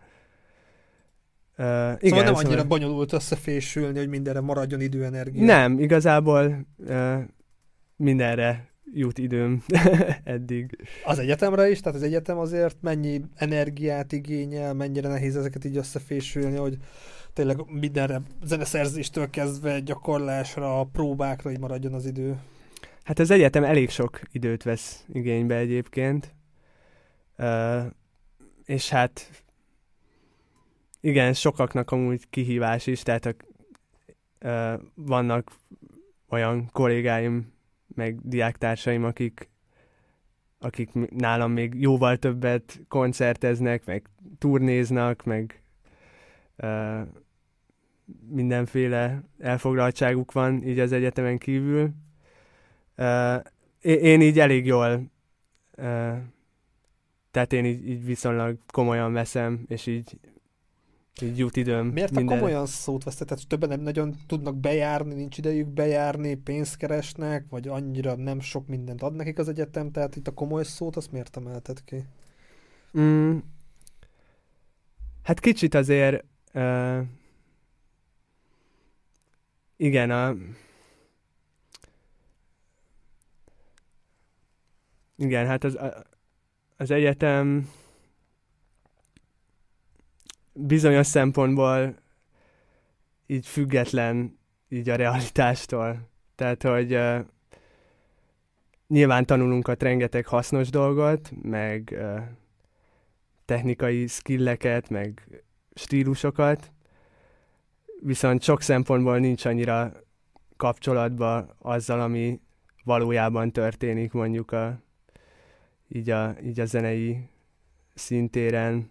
Uh, szóval igen, nem annyira szóval... bonyolult összefésülni, hogy mindenre maradjon időenergia. Nem, igazából uh, mindenre jut időm eddig. Az egyetemre is? Tehát az egyetem azért mennyi energiát igényel, mennyire nehéz ezeket így összefésülni, hogy tényleg mindenre zeneszerzéstől kezdve gyakorlásra, próbákra így maradjon az idő. Hát az egyetem elég sok időt vesz igénybe egyébként. Uh, és hát igen, sokaknak amúgy kihívás is, tehát a, uh, vannak olyan kollégáim, meg diáktársaim, akik, akik nálam még jóval többet koncerteznek, meg turnéznak, meg uh, mindenféle elfoglaltságuk van így az egyetemen kívül. Uh, én így elég jól, uh, tehát én így, így viszonylag komolyan veszem, és így így jut időm. Miért minden... a komolyan szót vesztek? Tehát többen nem nagyon tudnak bejárni, nincs idejük bejárni, pénzt keresnek, vagy annyira nem sok mindent ad nekik az egyetem, tehát itt a komoly szót azt miért emelted ki? Mm, hát kicsit azért uh, igen, a igen, hát az, az egyetem bizonyos szempontból így független így a realitástól. Tehát, hogy uh, nyilván tanulunk a rengeteg hasznos dolgot, meg uh, technikai skilleket, meg stílusokat, viszont sok szempontból nincs annyira kapcsolatba azzal, ami valójában történik mondjuk a, így, a, így a zenei szintéren.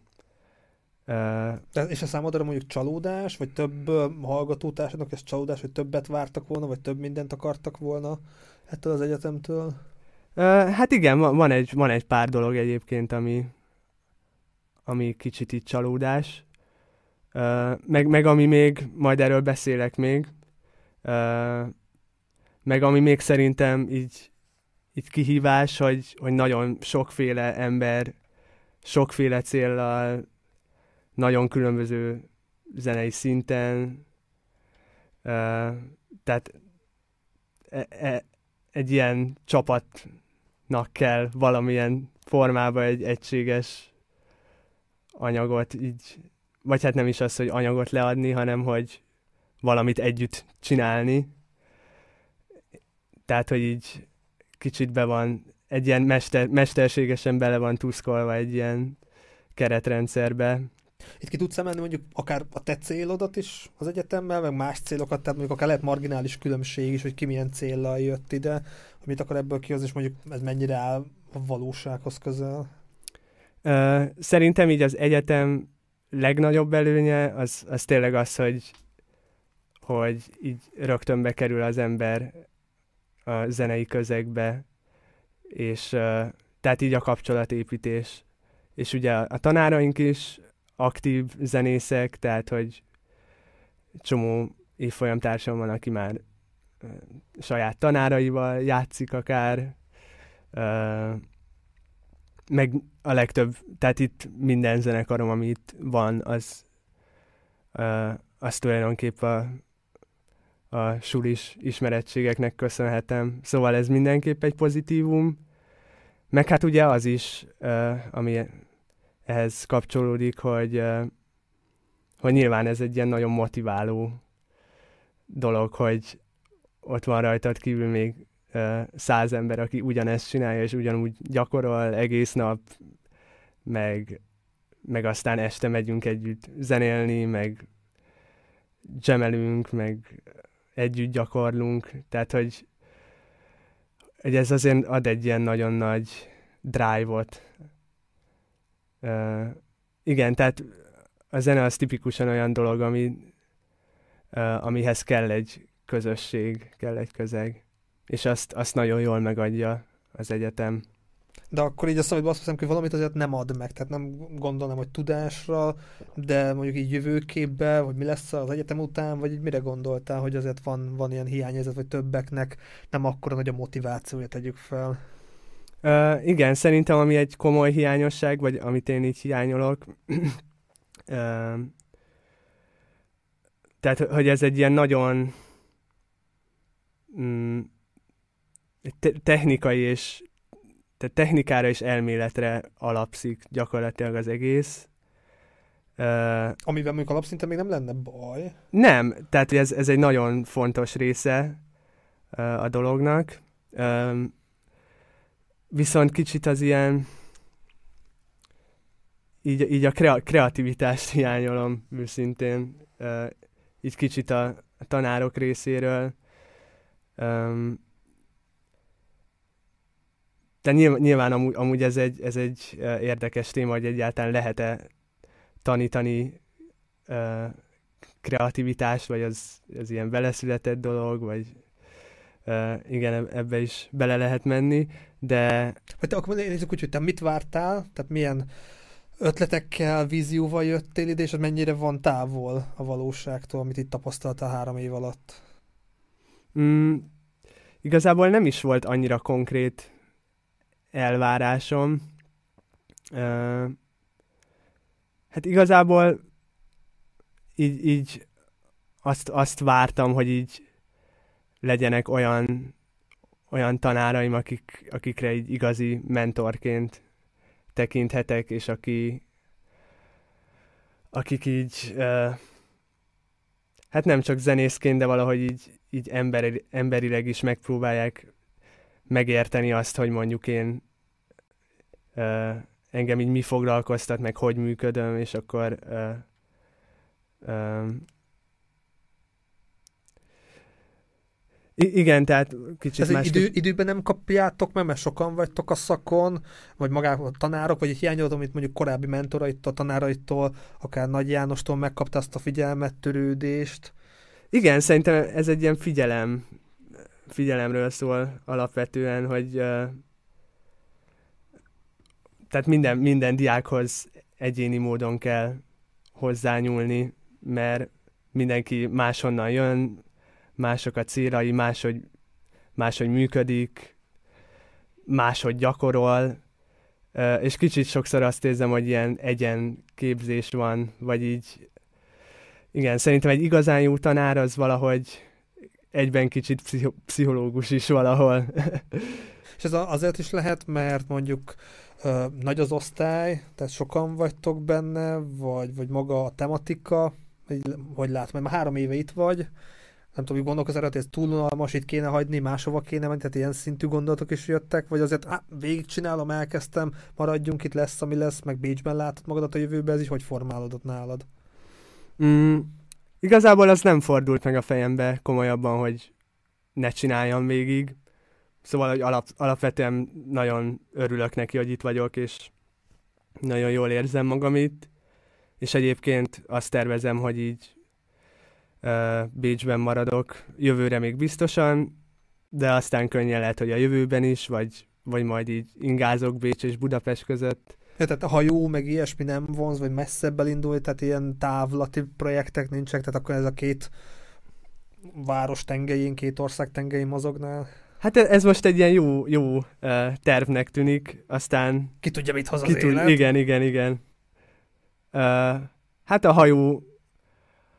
De, és a számodra mondjuk csalódás, vagy több hallgatótársadnak ez csalódás, hogy többet vártak volna, vagy több mindent akartak volna ettől az egyetemtől? Uh, hát igen, van egy, van egy pár dolog egyébként, ami, ami kicsit itt csalódás. Uh, meg, meg ami még, majd erről beszélek még, uh, meg ami még szerintem így, így kihívás, hogy, hogy nagyon sokféle ember, sokféle céllal nagyon különböző zenei szinten, uh, tehát e, e, egy ilyen csapatnak kell valamilyen formában egy egységes anyagot így, vagy hát nem is az, hogy anyagot leadni, hanem hogy valamit együtt csinálni. Tehát, hogy így kicsit be van, egy ilyen mester, mesterségesen bele van tuszkolva egy ilyen keretrendszerbe, itt ki tudsz emelni mondjuk akár a te célodat is az egyetemmel, meg más célokat, tehát mondjuk akár lehet marginális különbség is, hogy ki milyen céllal jött ide, amit akar ebből kihozni, és mondjuk ez mennyire áll a valósághoz közel? Uh, szerintem így az egyetem legnagyobb előnye az, az tényleg az, hogy, hogy így rögtön bekerül az ember a zenei közegbe, és tehát így a kapcsolatépítés. És ugye a tanáraink is aktív zenészek, tehát hogy csomó évfolyamtársam van, aki már saját tanáraival játszik akár, meg a legtöbb, tehát itt minden zenekarom, ami itt van, az, az tulajdonképpen a, sulis ismerettségeknek köszönhetem. Szóval ez mindenképp egy pozitívum. Meg hát ugye az is, ami ehhez kapcsolódik, hogy, hogy nyilván ez egy ilyen nagyon motiváló dolog, hogy ott van rajtad kívül még száz ember, aki ugyanezt csinálja, és ugyanúgy gyakorol egész nap, meg, meg aztán este megyünk együtt zenélni, meg gemelünk, meg együtt gyakorlunk, tehát hogy, hogy ez azért ad egy ilyen nagyon nagy drive-ot. Uh, igen, tehát a zene az tipikusan olyan dolog, ami, uh, amihez kell egy közösség, kell egy közeg, és azt, azt nagyon jól megadja az egyetem. De akkor így a szabadba azt hiszem, hogy valamit azért nem ad meg, tehát nem gondolom, hogy tudásra, de mondjuk így jövőképbe, vagy mi lesz az egyetem után, vagy így mire gondoltál, hogy azért van, van ilyen hiányérzet, vagy többeknek nem akkora nagy a motivációja tegyük fel. Uh, igen, szerintem ami egy komoly hiányosság, vagy amit én így hiányolok, uh, tehát, hogy ez egy ilyen nagyon mm, te- technikai és tehát technikára és elméletre alapszik gyakorlatilag az egész. Uh, Amivel mondjuk alapszinten még nem lenne baj. Nem, tehát ez, ez egy nagyon fontos része uh, a dolognak. Um, viszont kicsit az ilyen így, így a krea- kreativitást hiányolom őszintén, uh, így kicsit a, a tanárok részéről. Um, de nyilván, nyilván amúgy, amúgy ez, egy, ez egy érdekes téma, hogy egyáltalán lehet-e tanítani uh, kreativitást, vagy az, az ilyen beleszületett dolog, vagy uh, igen, ebbe is bele lehet menni, de... Vagy te akkor nézzük úgy, hogy te mit vártál, tehát milyen ötletekkel, vízióval jöttél ide, és mennyire van távol a valóságtól, amit itt tapasztaltál három év alatt? Mm, igazából nem is volt annyira konkrét elvárásom. Hát igazából így, így azt, azt vártam, hogy így legyenek olyan, olyan tanáraim, akik, akikre egy igazi mentorként tekinthetek, és aki, akik így, uh, hát nem csak zenészként, de valahogy így, így emberi, emberileg is megpróbálják megérteni azt, hogy mondjuk én uh, engem így mi foglalkoztat, meg hogy működöm, és akkor uh, um, igen, tehát kicsit Ez más... idő, időben nem kapjátok meg, mert sokan vagytok a szakon, vagy magák a tanárok, vagy egy hiányolod, amit mondjuk korábbi mentoraitól, tanáraitól, akár Nagy Jánostól megkapta azt a figyelmet, törődést. Igen, szerintem ez egy ilyen figyelem figyelemről szól alapvetően, hogy tehát minden, minden diákhoz egyéni módon kell hozzányúlni, mert mindenki máshonnan jön, mások a célai, máshogy, máshogy működik, máshogy gyakorol, és kicsit sokszor azt érzem, hogy ilyen egyen képzés van, vagy így igen, szerintem egy igazán jó tanár az valahogy egyben kicsit pszicho- pszichológus is valahol. És ez azért is lehet, mert mondjuk ö, nagy az osztály, tehát sokan vagytok benne, vagy, vagy maga a tematika, hogy, hogy lát, mert már három éve itt vagy, nem tudom, hogy gondolkozol, hogy ez túl unalmas, itt kéne hagyni, máshova kéne menni, tehát ilyen szintű gondolatok is jöttek, vagy azért á, végigcsinálom, elkezdtem, maradjunk itt, lesz, ami lesz, meg Bécsben látod magadat a jövőben, ez is hogy formálódott nálad? Mm, Igazából az nem fordult meg a fejembe komolyabban, hogy ne csináljam végig. Szóval, hogy alap, alapvetően nagyon örülök neki, hogy itt vagyok, és nagyon jól érzem magam itt. És egyébként azt tervezem, hogy így uh, Bécsben maradok jövőre még biztosan, de aztán könnyen lehet, hogy a jövőben is, vagy, vagy majd így ingázok Bécs és Budapest között. Ja, tehát a hajó, meg ilyesmi nem vonz, vagy messzebb elindul, tehát ilyen távlati projektek nincsenek, tehát akkor ez a két város tengelyén, két ország tengelyén mozognál. Hát ez most egy ilyen jó, jó uh, tervnek tűnik, aztán... Ki tudja, mit hoz az tud, Igen, igen, igen. Uh, hát a hajó,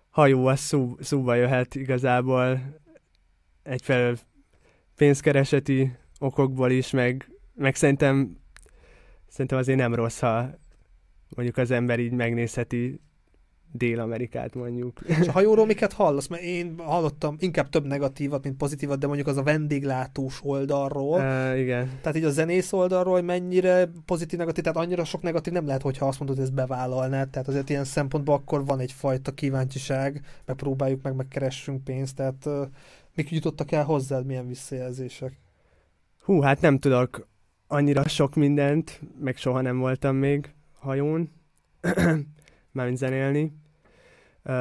hajó az szó, szóba jöhet igazából egyfelől pénzkereseti okokból is, meg, meg szerintem, szerintem azért nem rossz, ha mondjuk az ember így megnézheti Dél-Amerikát mondjuk. És a hajóról miket hallasz? Mert én hallottam inkább több negatívat, mint pozitívat, de mondjuk az a vendéglátós oldalról. Uh, igen. Tehát így a zenész oldalról, hogy mennyire pozitív, negatív, tehát annyira sok negatív nem lehet, hogyha azt mondod, hogy ezt bevállalnád. Tehát azért ilyen szempontból akkor van egyfajta kíváncsiság, meg próbáljuk meg, megkeressünk pénzt, tehát uh, mik jutottak el hozzád, milyen visszajelzések? Hú, hát nem tudok annyira sok mindent, meg soha nem voltam még hajón, mármint zenélni. Uh,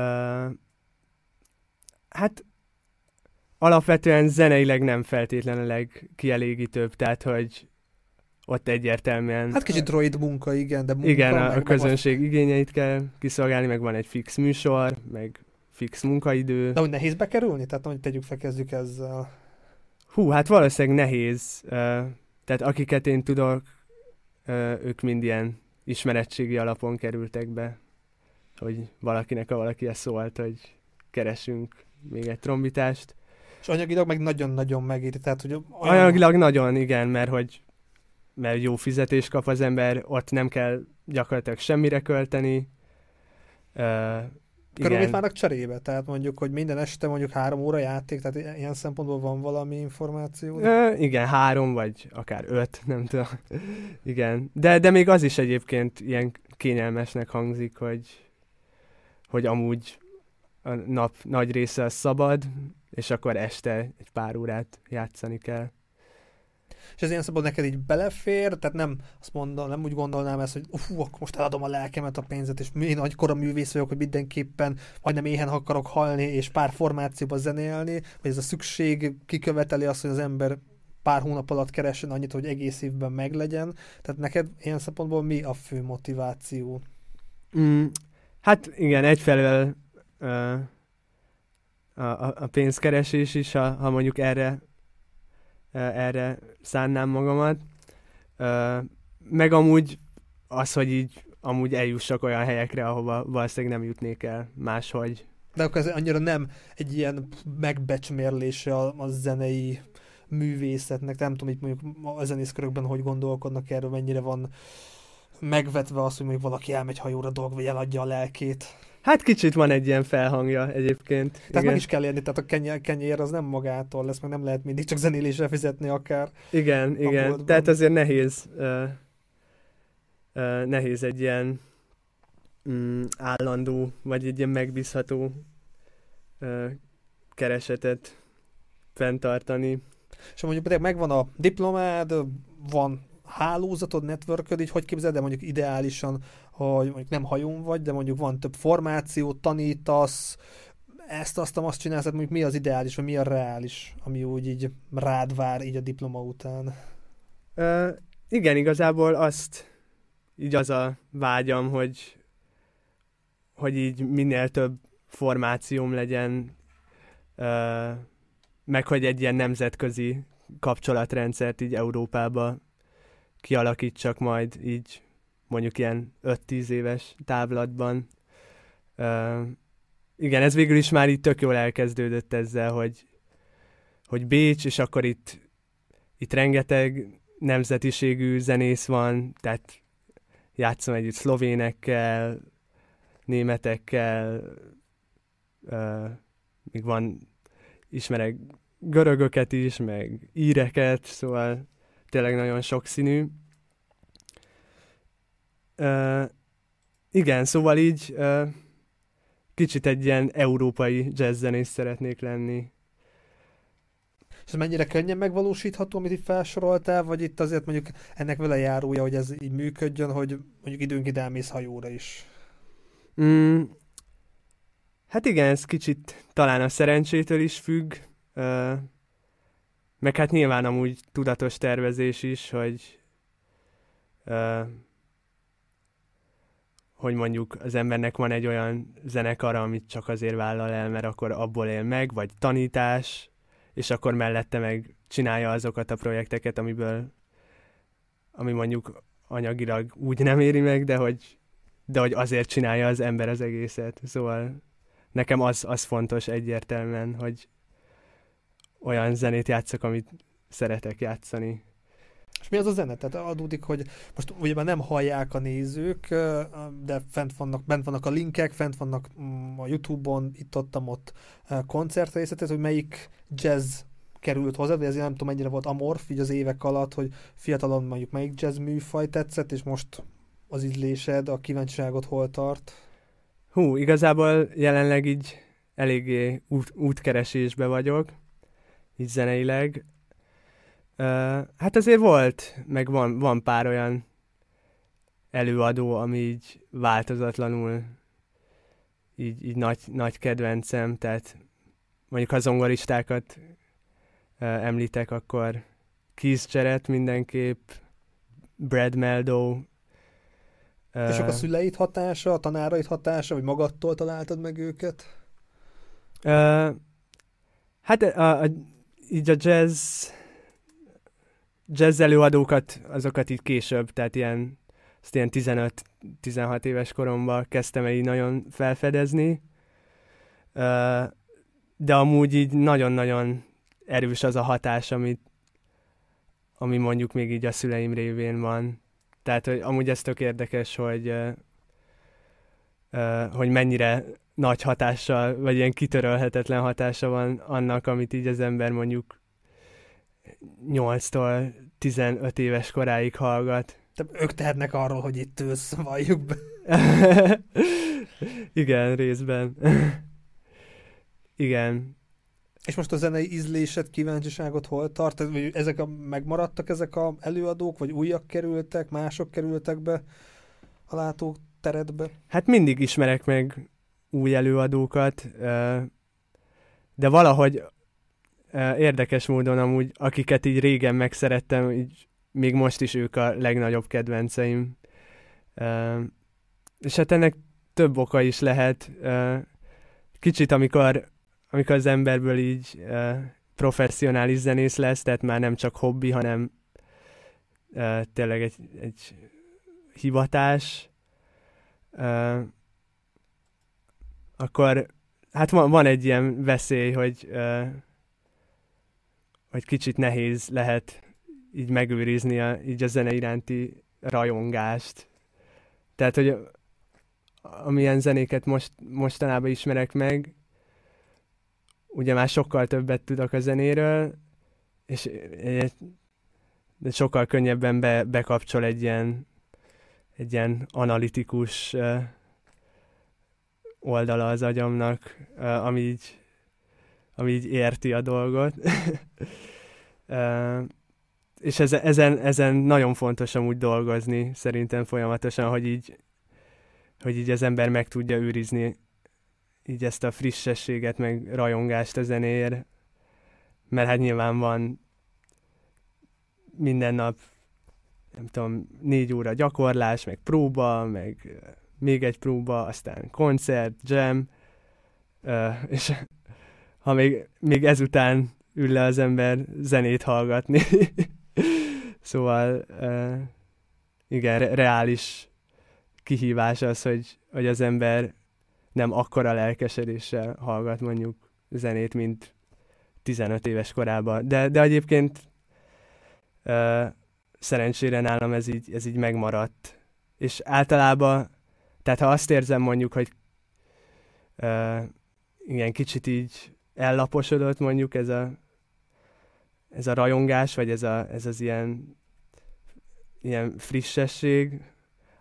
hát alapvetően zeneileg nem feltétlenül a legkielégítőbb, tehát hogy ott egyértelműen... Hát kicsit droid munka, igen, de munka, Igen, a, a közönség van... igényeit kell kiszolgálni, meg van egy fix műsor, meg fix munkaidő. De hogy nehéz bekerülni? Tehát hogy tegyük fel, kezdjük ezzel. Hú, hát valószínűleg nehéz. Uh, tehát akiket én tudok, ők mind ilyen ismerettségi alapon kerültek be hogy valakinek a valaki szólt, hogy keresünk még egy trombitást. És anyagilag meg nagyon-nagyon megéri, tehát hogy... Olyan... Anyagilag nagyon, igen, mert hogy mert jó fizetés kap az ember, ott nem kell gyakorlatilag semmire költeni. Uh, Körülbelül mit várnak cserébe? Tehát mondjuk, hogy minden este mondjuk három óra játék, tehát ilyen szempontból van valami információ? Uh, igen, három vagy akár öt, nem tudom. igen, de, de még az is egyébként ilyen kényelmesnek hangzik, hogy hogy amúgy a nap nagy része szabad, és akkor este egy pár órát játszani kell. És ez ilyen szabad neked így belefér, tehát nem azt mondom, nem úgy gondolnám ezt, hogy ufú, akkor most eladom a lelkemet, a pénzet, és én nagykora művész vagyok, hogy mindenképpen majdnem éhen akarok halni, és pár formációba zenélni, vagy ez a szükség kiköveteli azt, hogy az ember pár hónap alatt keressen annyit, hogy egész évben meglegyen. Tehát neked ilyen szempontból mi a fő motiváció? Mm, Hát igen, egyfelől uh, a, a pénzkeresés is, ha, ha mondjuk erre, erre szánnám magamat. Meg amúgy az, hogy így amúgy eljussak olyan helyekre, ahova valószínűleg nem jutnék el máshogy. De akkor ez annyira nem egy ilyen megbecsmérlése a, a zenei művészetnek, nem tudom, itt mondjuk a zenészkörökben hogy gondolkodnak erről, mennyire van megvetve az, hogy még valaki elmegy hajóra dolg, vagy eladja a lelkét. Hát kicsit van egy ilyen felhangja egyébként. Tehát igen. meg is kell érni, tehát a kenyér, kenyér az nem magától lesz, meg nem lehet mindig csak zenélésre fizetni akár. Igen, igen. Boltban. Tehát azért nehéz, uh, uh, nehéz egy ilyen um, állandó, vagy egy ilyen megbízható uh, keresetet fenntartani. És mondjuk megvan a diplomád, van hálózatod, networköd, így hogy képzeld, de mondjuk ideálisan, hogy mondjuk nem hajón vagy, de mondjuk van több formáció, tanítasz, ezt, azt, azt csinálsz, hát mondjuk mi az ideális, vagy mi a reális, ami úgy így rád vár így a diploma után? Uh, igen, igazából azt, így az a vágyam, hogy, hogy így minél több formációm legyen, uh, meg hogy egy ilyen nemzetközi kapcsolatrendszert így Európába kialakítsak majd így mondjuk ilyen 5-10 éves távlatban. Uh, igen, ez végül is már itt tök jól elkezdődött ezzel, hogy, hogy Bécs, és akkor itt, itt rengeteg nemzetiségű zenész van, tehát játszom együtt szlovénekkel, németekkel, uh, még van, ismerek görögöket is, meg íreket, szóval tényleg nagyon sokszínű. Uh, igen, szóval így uh, kicsit egy ilyen európai jazzzenész szeretnék lenni. És ez mennyire könnyen megvalósítható, amit itt felsoroltál, vagy itt azért mondjuk ennek vele járója, hogy ez így működjön, hogy mondjuk időnként elmész hajóra is? Mm, hát igen, ez kicsit talán a szerencsétől is függ. Uh, meg hát nyilván amúgy tudatos tervezés is, hogy uh, hogy mondjuk az embernek van egy olyan zenekara, amit csak azért vállal el, mert akkor abból él meg, vagy tanítás, és akkor mellette meg csinálja azokat a projekteket, amiből ami mondjuk anyagilag úgy nem éri meg, de hogy, de hogy azért csinálja az ember az egészet. Szóval nekem az, az fontos egyértelműen, hogy olyan zenét játszok, amit szeretek játszani. És mi az a zene? Tehát adódik, hogy most ugye már nem hallják a nézők, de fent vannak, bent vannak a linkek, fent vannak mm, a Youtube-on, itt ott, ott koncertrészletet, hogy melyik jazz került hozzá, de ezért nem tudom, mennyire volt amorf így az évek alatt, hogy fiatalon mondjuk melyik jazz műfaj tetszett, és most az ízlésed, a kíváncsiságot hol tart? Hú, igazából jelenleg így eléggé út, útkeresésbe vagyok, így zeneileg. Hát azért volt, meg van, van pár olyan előadó, ami így változatlanul így, így nagy, nagy kedvencem, tehát mondjuk ha zongoristákat uh, említek, akkor Keith Jarrett mindenképp, Brad Meldow. Uh, És a szüleid hatása, a tanáraid hatása, vagy magadtól találtad meg őket? Uh, hát a, a, így a jazz jazz előadókat, azokat így később, tehát ilyen, azt ilyen 15-16 éves koromban kezdtem el így nagyon felfedezni, de amúgy így nagyon-nagyon erős az a hatás, amit, ami mondjuk még így a szüleim révén van. Tehát, hogy amúgy ez tök érdekes, hogy, hogy mennyire nagy hatással, vagy ilyen kitörölhetetlen hatása van annak, amit így az ember mondjuk 8-tól 15 éves koráig hallgat. Te ők tehetnek arról, hogy itt ülsz, valljuk be. Igen, részben. Igen. És most a zenei ízlésed, kíváncsiságot hol tart? Ezek a, megmaradtak ezek a előadók, vagy újak kerültek, mások kerültek be a látók teredbe? Hát mindig ismerek meg új előadókat, de valahogy érdekes módon amúgy, akiket így régen megszerettem, így még most is ők a legnagyobb kedvenceim. És hát ennek több oka is lehet. Kicsit, amikor, amikor az emberből így professzionális zenész lesz, tehát már nem csak hobbi, hanem tényleg egy, egy hivatás, akkor hát van, van egy ilyen veszély, hogy hogy kicsit nehéz lehet így megőrizni a, így a zene iránti rajongást. Tehát, hogy amilyen zenéket most, mostanában ismerek meg, ugye már sokkal többet tudok a zenéről, és de sokkal könnyebben be, bekapcsol egy ilyen, egy ilyen analitikus oldala az agyamnak, ami így ami így érti a dolgot. és ezen, ezen, ezen nagyon fontos amúgy dolgozni, szerintem folyamatosan, hogy így, hogy így az ember meg tudja őrizni így ezt a frissességet, meg rajongást a zenéért, mert hát nyilván van minden nap, nem tudom, négy óra gyakorlás, meg próba, meg még egy próba, aztán koncert, jam, és ha még, még ezután ül le az ember zenét hallgatni. szóval uh, igen, re- reális kihívás az, hogy, hogy az ember nem akkora lelkesedéssel hallgat mondjuk zenét, mint 15 éves korában. De, de egyébként uh, szerencsére nálam ez így, ez így megmaradt. És általában, tehát ha azt érzem mondjuk, hogy uh, igen, kicsit így ellaposodott mondjuk ez a, ez a rajongás, vagy ez, a, ez az ilyen, ilyen frissesség,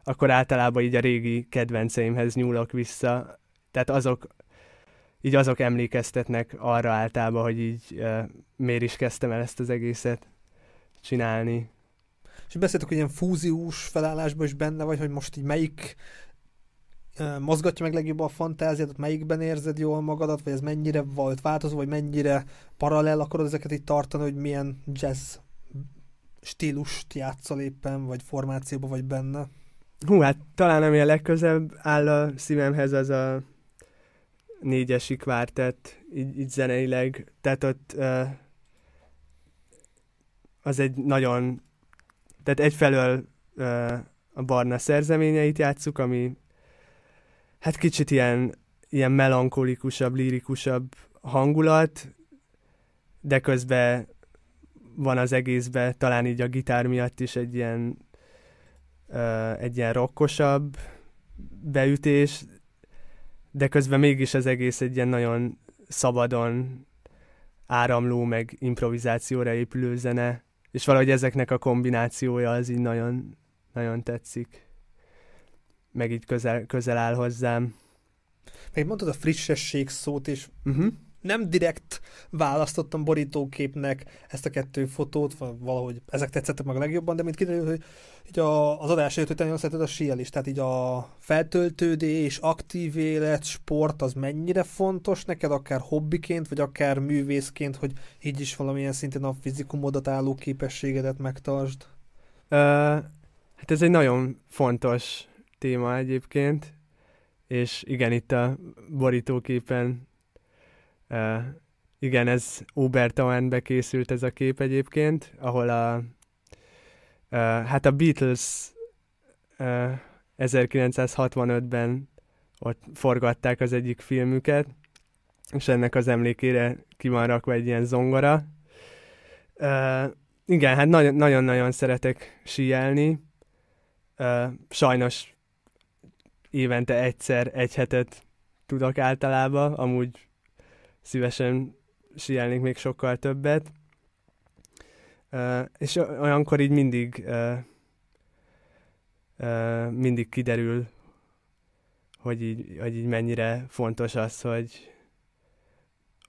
akkor általában így a régi kedvenceimhez nyúlok vissza. Tehát azok, így azok emlékeztetnek arra általában, hogy így uh, miért is kezdtem el ezt az egészet csinálni. És beszéltek, hogy ilyen fúziós felállásban is benne vagy, hogy most így melyik mozgatja meg legjobban a fantáziát, melyikben érzed jól magadat, vagy ez mennyire volt változó, vagy mennyire paralel akarod ezeket itt tartani, hogy milyen jazz stílust játszol éppen, vagy formációban vagy benne? Hú, hát talán ami a legközebb áll a szívemhez, az a négyesi kvártett, így, így zeneileg. Tehát ott uh, az egy nagyon, tehát egyfelől uh, a barna szerzeményeit játszuk, ami hát kicsit ilyen, ilyen melankolikusabb, lírikusabb hangulat, de közben van az egészben, talán így a gitár miatt is egy ilyen, uh, egy ilyen rockosabb beütés, de közben mégis az egész egy ilyen nagyon szabadon áramló, meg improvizációra épülő zene, és valahogy ezeknek a kombinációja az így nagyon, nagyon tetszik. Meg így közel, közel áll hozzám. Meg mondtad a frissesség szót, és uh-huh nem direkt választottam borítóképnek ezt a kettő fotót, valahogy ezek tetszettek meg a legjobban, de mint kiderült, hogy így a, az adás előtt, hogy nagyon szereted a síel is, tehát így a feltöltődés, aktív élet, sport, az mennyire fontos neked, akár hobbiként, vagy akár művészként, hogy így is valamilyen szinten a fizikumodat álló képességedet megtartsd? Uh, hát ez egy nagyon fontos téma egyébként, és igen, itt a borítóképen Uh, igen, ez Obertauernbe készült ez a kép egyébként, ahol a, uh, hát a Beatles uh, 1965-ben ott forgatták az egyik filmüket, és ennek az emlékére ki van rakva egy ilyen zongora. Uh, igen, hát nagyon-nagyon szeretek síelni. Uh, sajnos évente egyszer, egy hetet tudok általában, amúgy szívesen sielnék még sokkal többet. Uh, és olyankor így mindig uh, uh, mindig kiderül, hogy így, hogy így mennyire fontos az, hogy,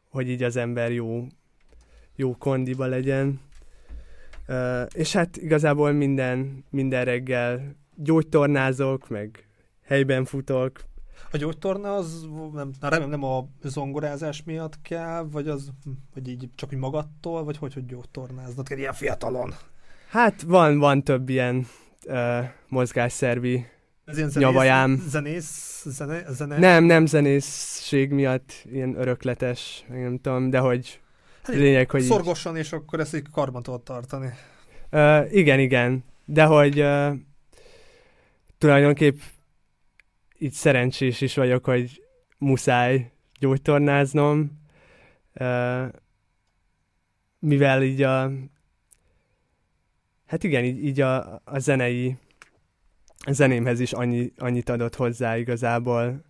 hogy így az ember jó, jó kondiba legyen. Uh, és hát igazából minden, minden reggel gyógytornázok, meg helyben futok, a gyógytorna az, nem, remélem nem a zongorázás miatt kell, vagy az, vagy így csak úgy magadtól, vagy hogy, hogy gyógytornáznod kell ilyen fiatalon? Hát van, van több ilyen uh, mozgásszervi Ez ilyen zenész, nyavajám. Zenész, zene, zene? Nem, nem zenészség miatt, ilyen örökletes, nem tudom, de hogy hát lényeg, hogy Szorgosan, így... és akkor ezt így karban tudod tartani. Uh, igen, igen, de hogy uh, tulajdonképp így szerencsés is vagyok, hogy muszáj gyógytornáznom, mivel így a hát igen, így, a, a zenei a zenémhez is annyi, annyit adott hozzá igazából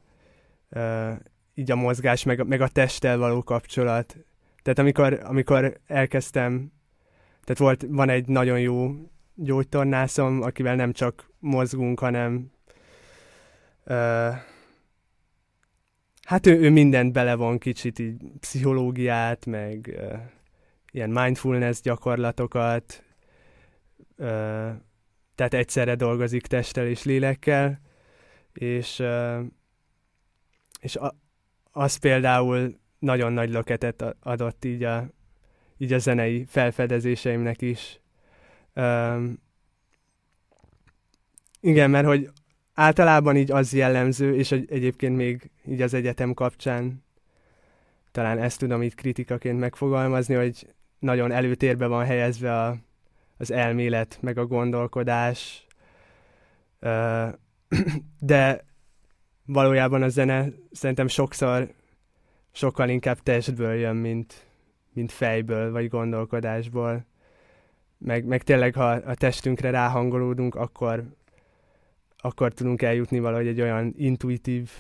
így a mozgás, meg, meg a testtel való kapcsolat. Tehát amikor, amikor elkezdtem, tehát volt, van egy nagyon jó gyógytornászom, akivel nem csak mozgunk, hanem Uh, hát ő, ő mindent belevon kicsit, így pszichológiát, meg uh, ilyen mindfulness gyakorlatokat, uh, tehát egyszerre dolgozik testtel és lélekkel, és, uh, és a, az például nagyon nagy löketet adott így a, így a zenei felfedezéseimnek is. Um, igen, mert hogy általában így az jellemző, és egyébként még így az egyetem kapcsán talán ezt tudom így kritikaként megfogalmazni, hogy nagyon előtérbe van helyezve a, az elmélet, meg a gondolkodás, de valójában a zene szerintem sokszor sokkal inkább testből jön, mint, mint fejből, vagy gondolkodásból. Meg, meg tényleg, ha a testünkre ráhangolódunk, akkor akkor tudunk eljutni valahogy egy olyan intuitív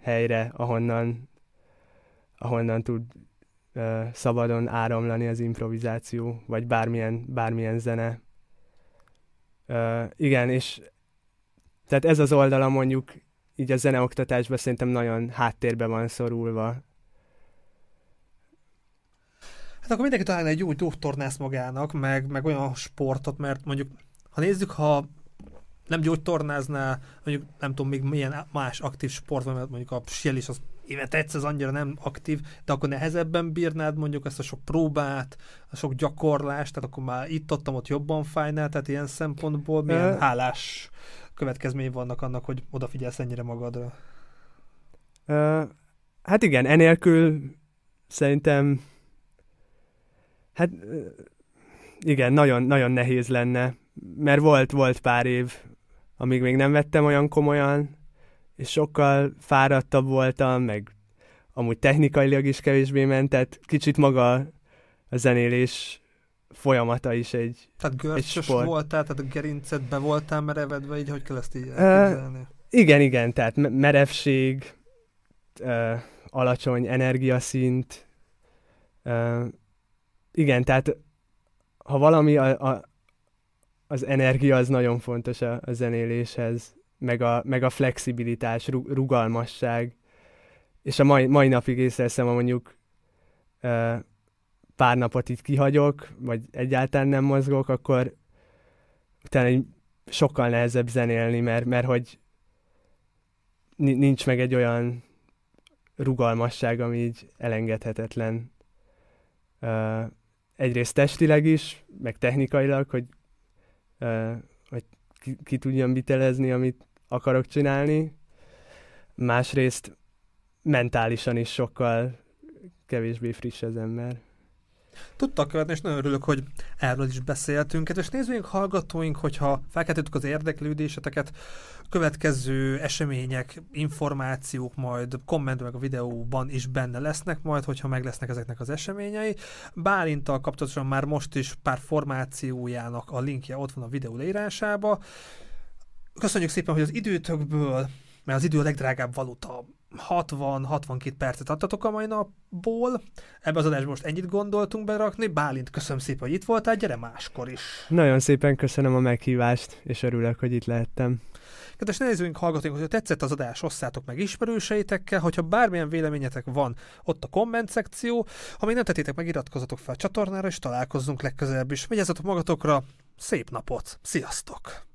helyre, ahonnan, ahonnan tud uh, szabadon áramlani az improvizáció, vagy bármilyen, bármilyen zene. Uh, igen, és tehát ez az oldala mondjuk így a zeneoktatásban szerintem nagyon háttérbe van szorulva. Hát akkor mindenki találna egy jó gyógytornász magának, meg, meg olyan sportot, mert mondjuk, ha nézzük, ha nem gyógytornáznál, mondjuk nem tudom még milyen más aktív sport van, mert mondjuk a is az évente egyszer az annyira nem aktív, de akkor nehezebben bírnád mondjuk ezt a sok próbát, a sok gyakorlást, tehát akkor már itt ott, ott jobban fájnál, tehát ilyen szempontból milyen uh, hálás következmény vannak annak, hogy odafigyelsz ennyire magadra? Uh, hát igen, enélkül szerintem hát igen, nagyon, nagyon nehéz lenne, mert volt, volt pár év, amíg még nem vettem olyan komolyan, és sokkal fáradtabb voltam, meg amúgy technikailag is kevésbé ment, tehát kicsit maga a zenélés folyamata is egy Tehát görcsös sport. voltál, tehát a gerincet be voltál merevedve, így hogy kell ezt így elképzelni? Igen, igen, tehát me- merevség, ö, alacsony energiaszint, ö, igen, tehát ha valami, a, a, az energia az nagyon fontos a, a zenéléshez, meg a, meg a flexibilitás, ru, rugalmasság, és a mai, mai napig észreveszem, ha mondjuk ö, pár napot itt kihagyok, vagy egyáltalán nem mozgok, akkor utána egy sokkal nehezebb zenélni, mert, mert hogy ni- nincs meg egy olyan rugalmasság, ami így elengedhetetlen. Uh, egyrészt testileg is, meg technikailag, hogy, hogy ki, ki tudjam vitelezni, amit akarok csinálni. Másrészt mentálisan is sokkal kevésbé friss az ember. Tudtak követni, és nagyon örülök, hogy erről is beszéltünk. És nézőink, hallgatóink, hogyha felkeltettük az érdeklődéseteket, következő események, információk majd kommentben, meg a videóban is benne lesznek majd, hogyha meg lesznek ezeknek az eseményei. Bálinttal kapcsolatosan már most is pár formációjának a linkje ott van a videó leírásába. Köszönjük szépen, hogy az időtökből, mert az idő a legdrágább valuta, 60-62 percet adtatok a mai napból. Ebbe az adásban most ennyit gondoltunk berakni. Bálint, köszönöm szépen, hogy itt voltál, gyere máskor is. Nagyon szépen köszönöm a meghívást, és örülök, hogy itt lehettem. Kedves nézőink, hallgatóink, hogyha tetszett az adás, osszátok meg ismerőseitekkel, hogyha bármilyen véleményetek van, ott a komment szekció. Ha még nem tettétek meg, iratkozzatok fel a csatornára, és találkozzunk legközelebb is. Vigyázzatok magatokra, szép napot, sziasztok!